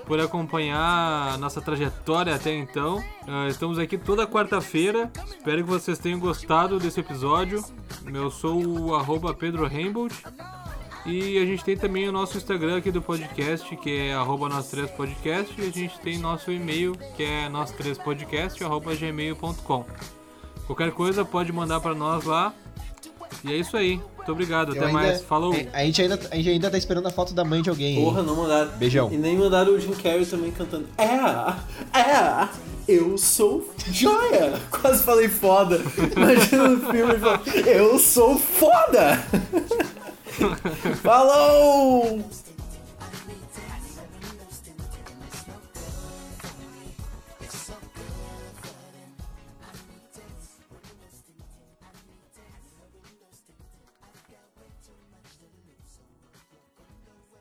por acompanhar a nossa trajetória até então. Ah, estamos aqui toda quarta-feira. Espero que vocês tenham gostado desse episódio. Eu sou o Pedro Rainbow. E a gente tem também o nosso Instagram aqui do podcast, que é arroba nós três podcast, e a gente tem nosso e-mail, que é nós três podcast, arroba gmail.com. Qualquer coisa pode mandar para nós lá. E é isso aí. Muito obrigado. Eu Até ainda- mais. Falou. é, A gente, ainda, a gente ainda tá esperando a foto da mãe de alguém. Porra, não mandaram. Beijão. E nem mandaram o Jim Carrey também cantando. É, é, eu sou joia. Quase falei foda. Imagina no filme e fala, eu sou foda. Falou!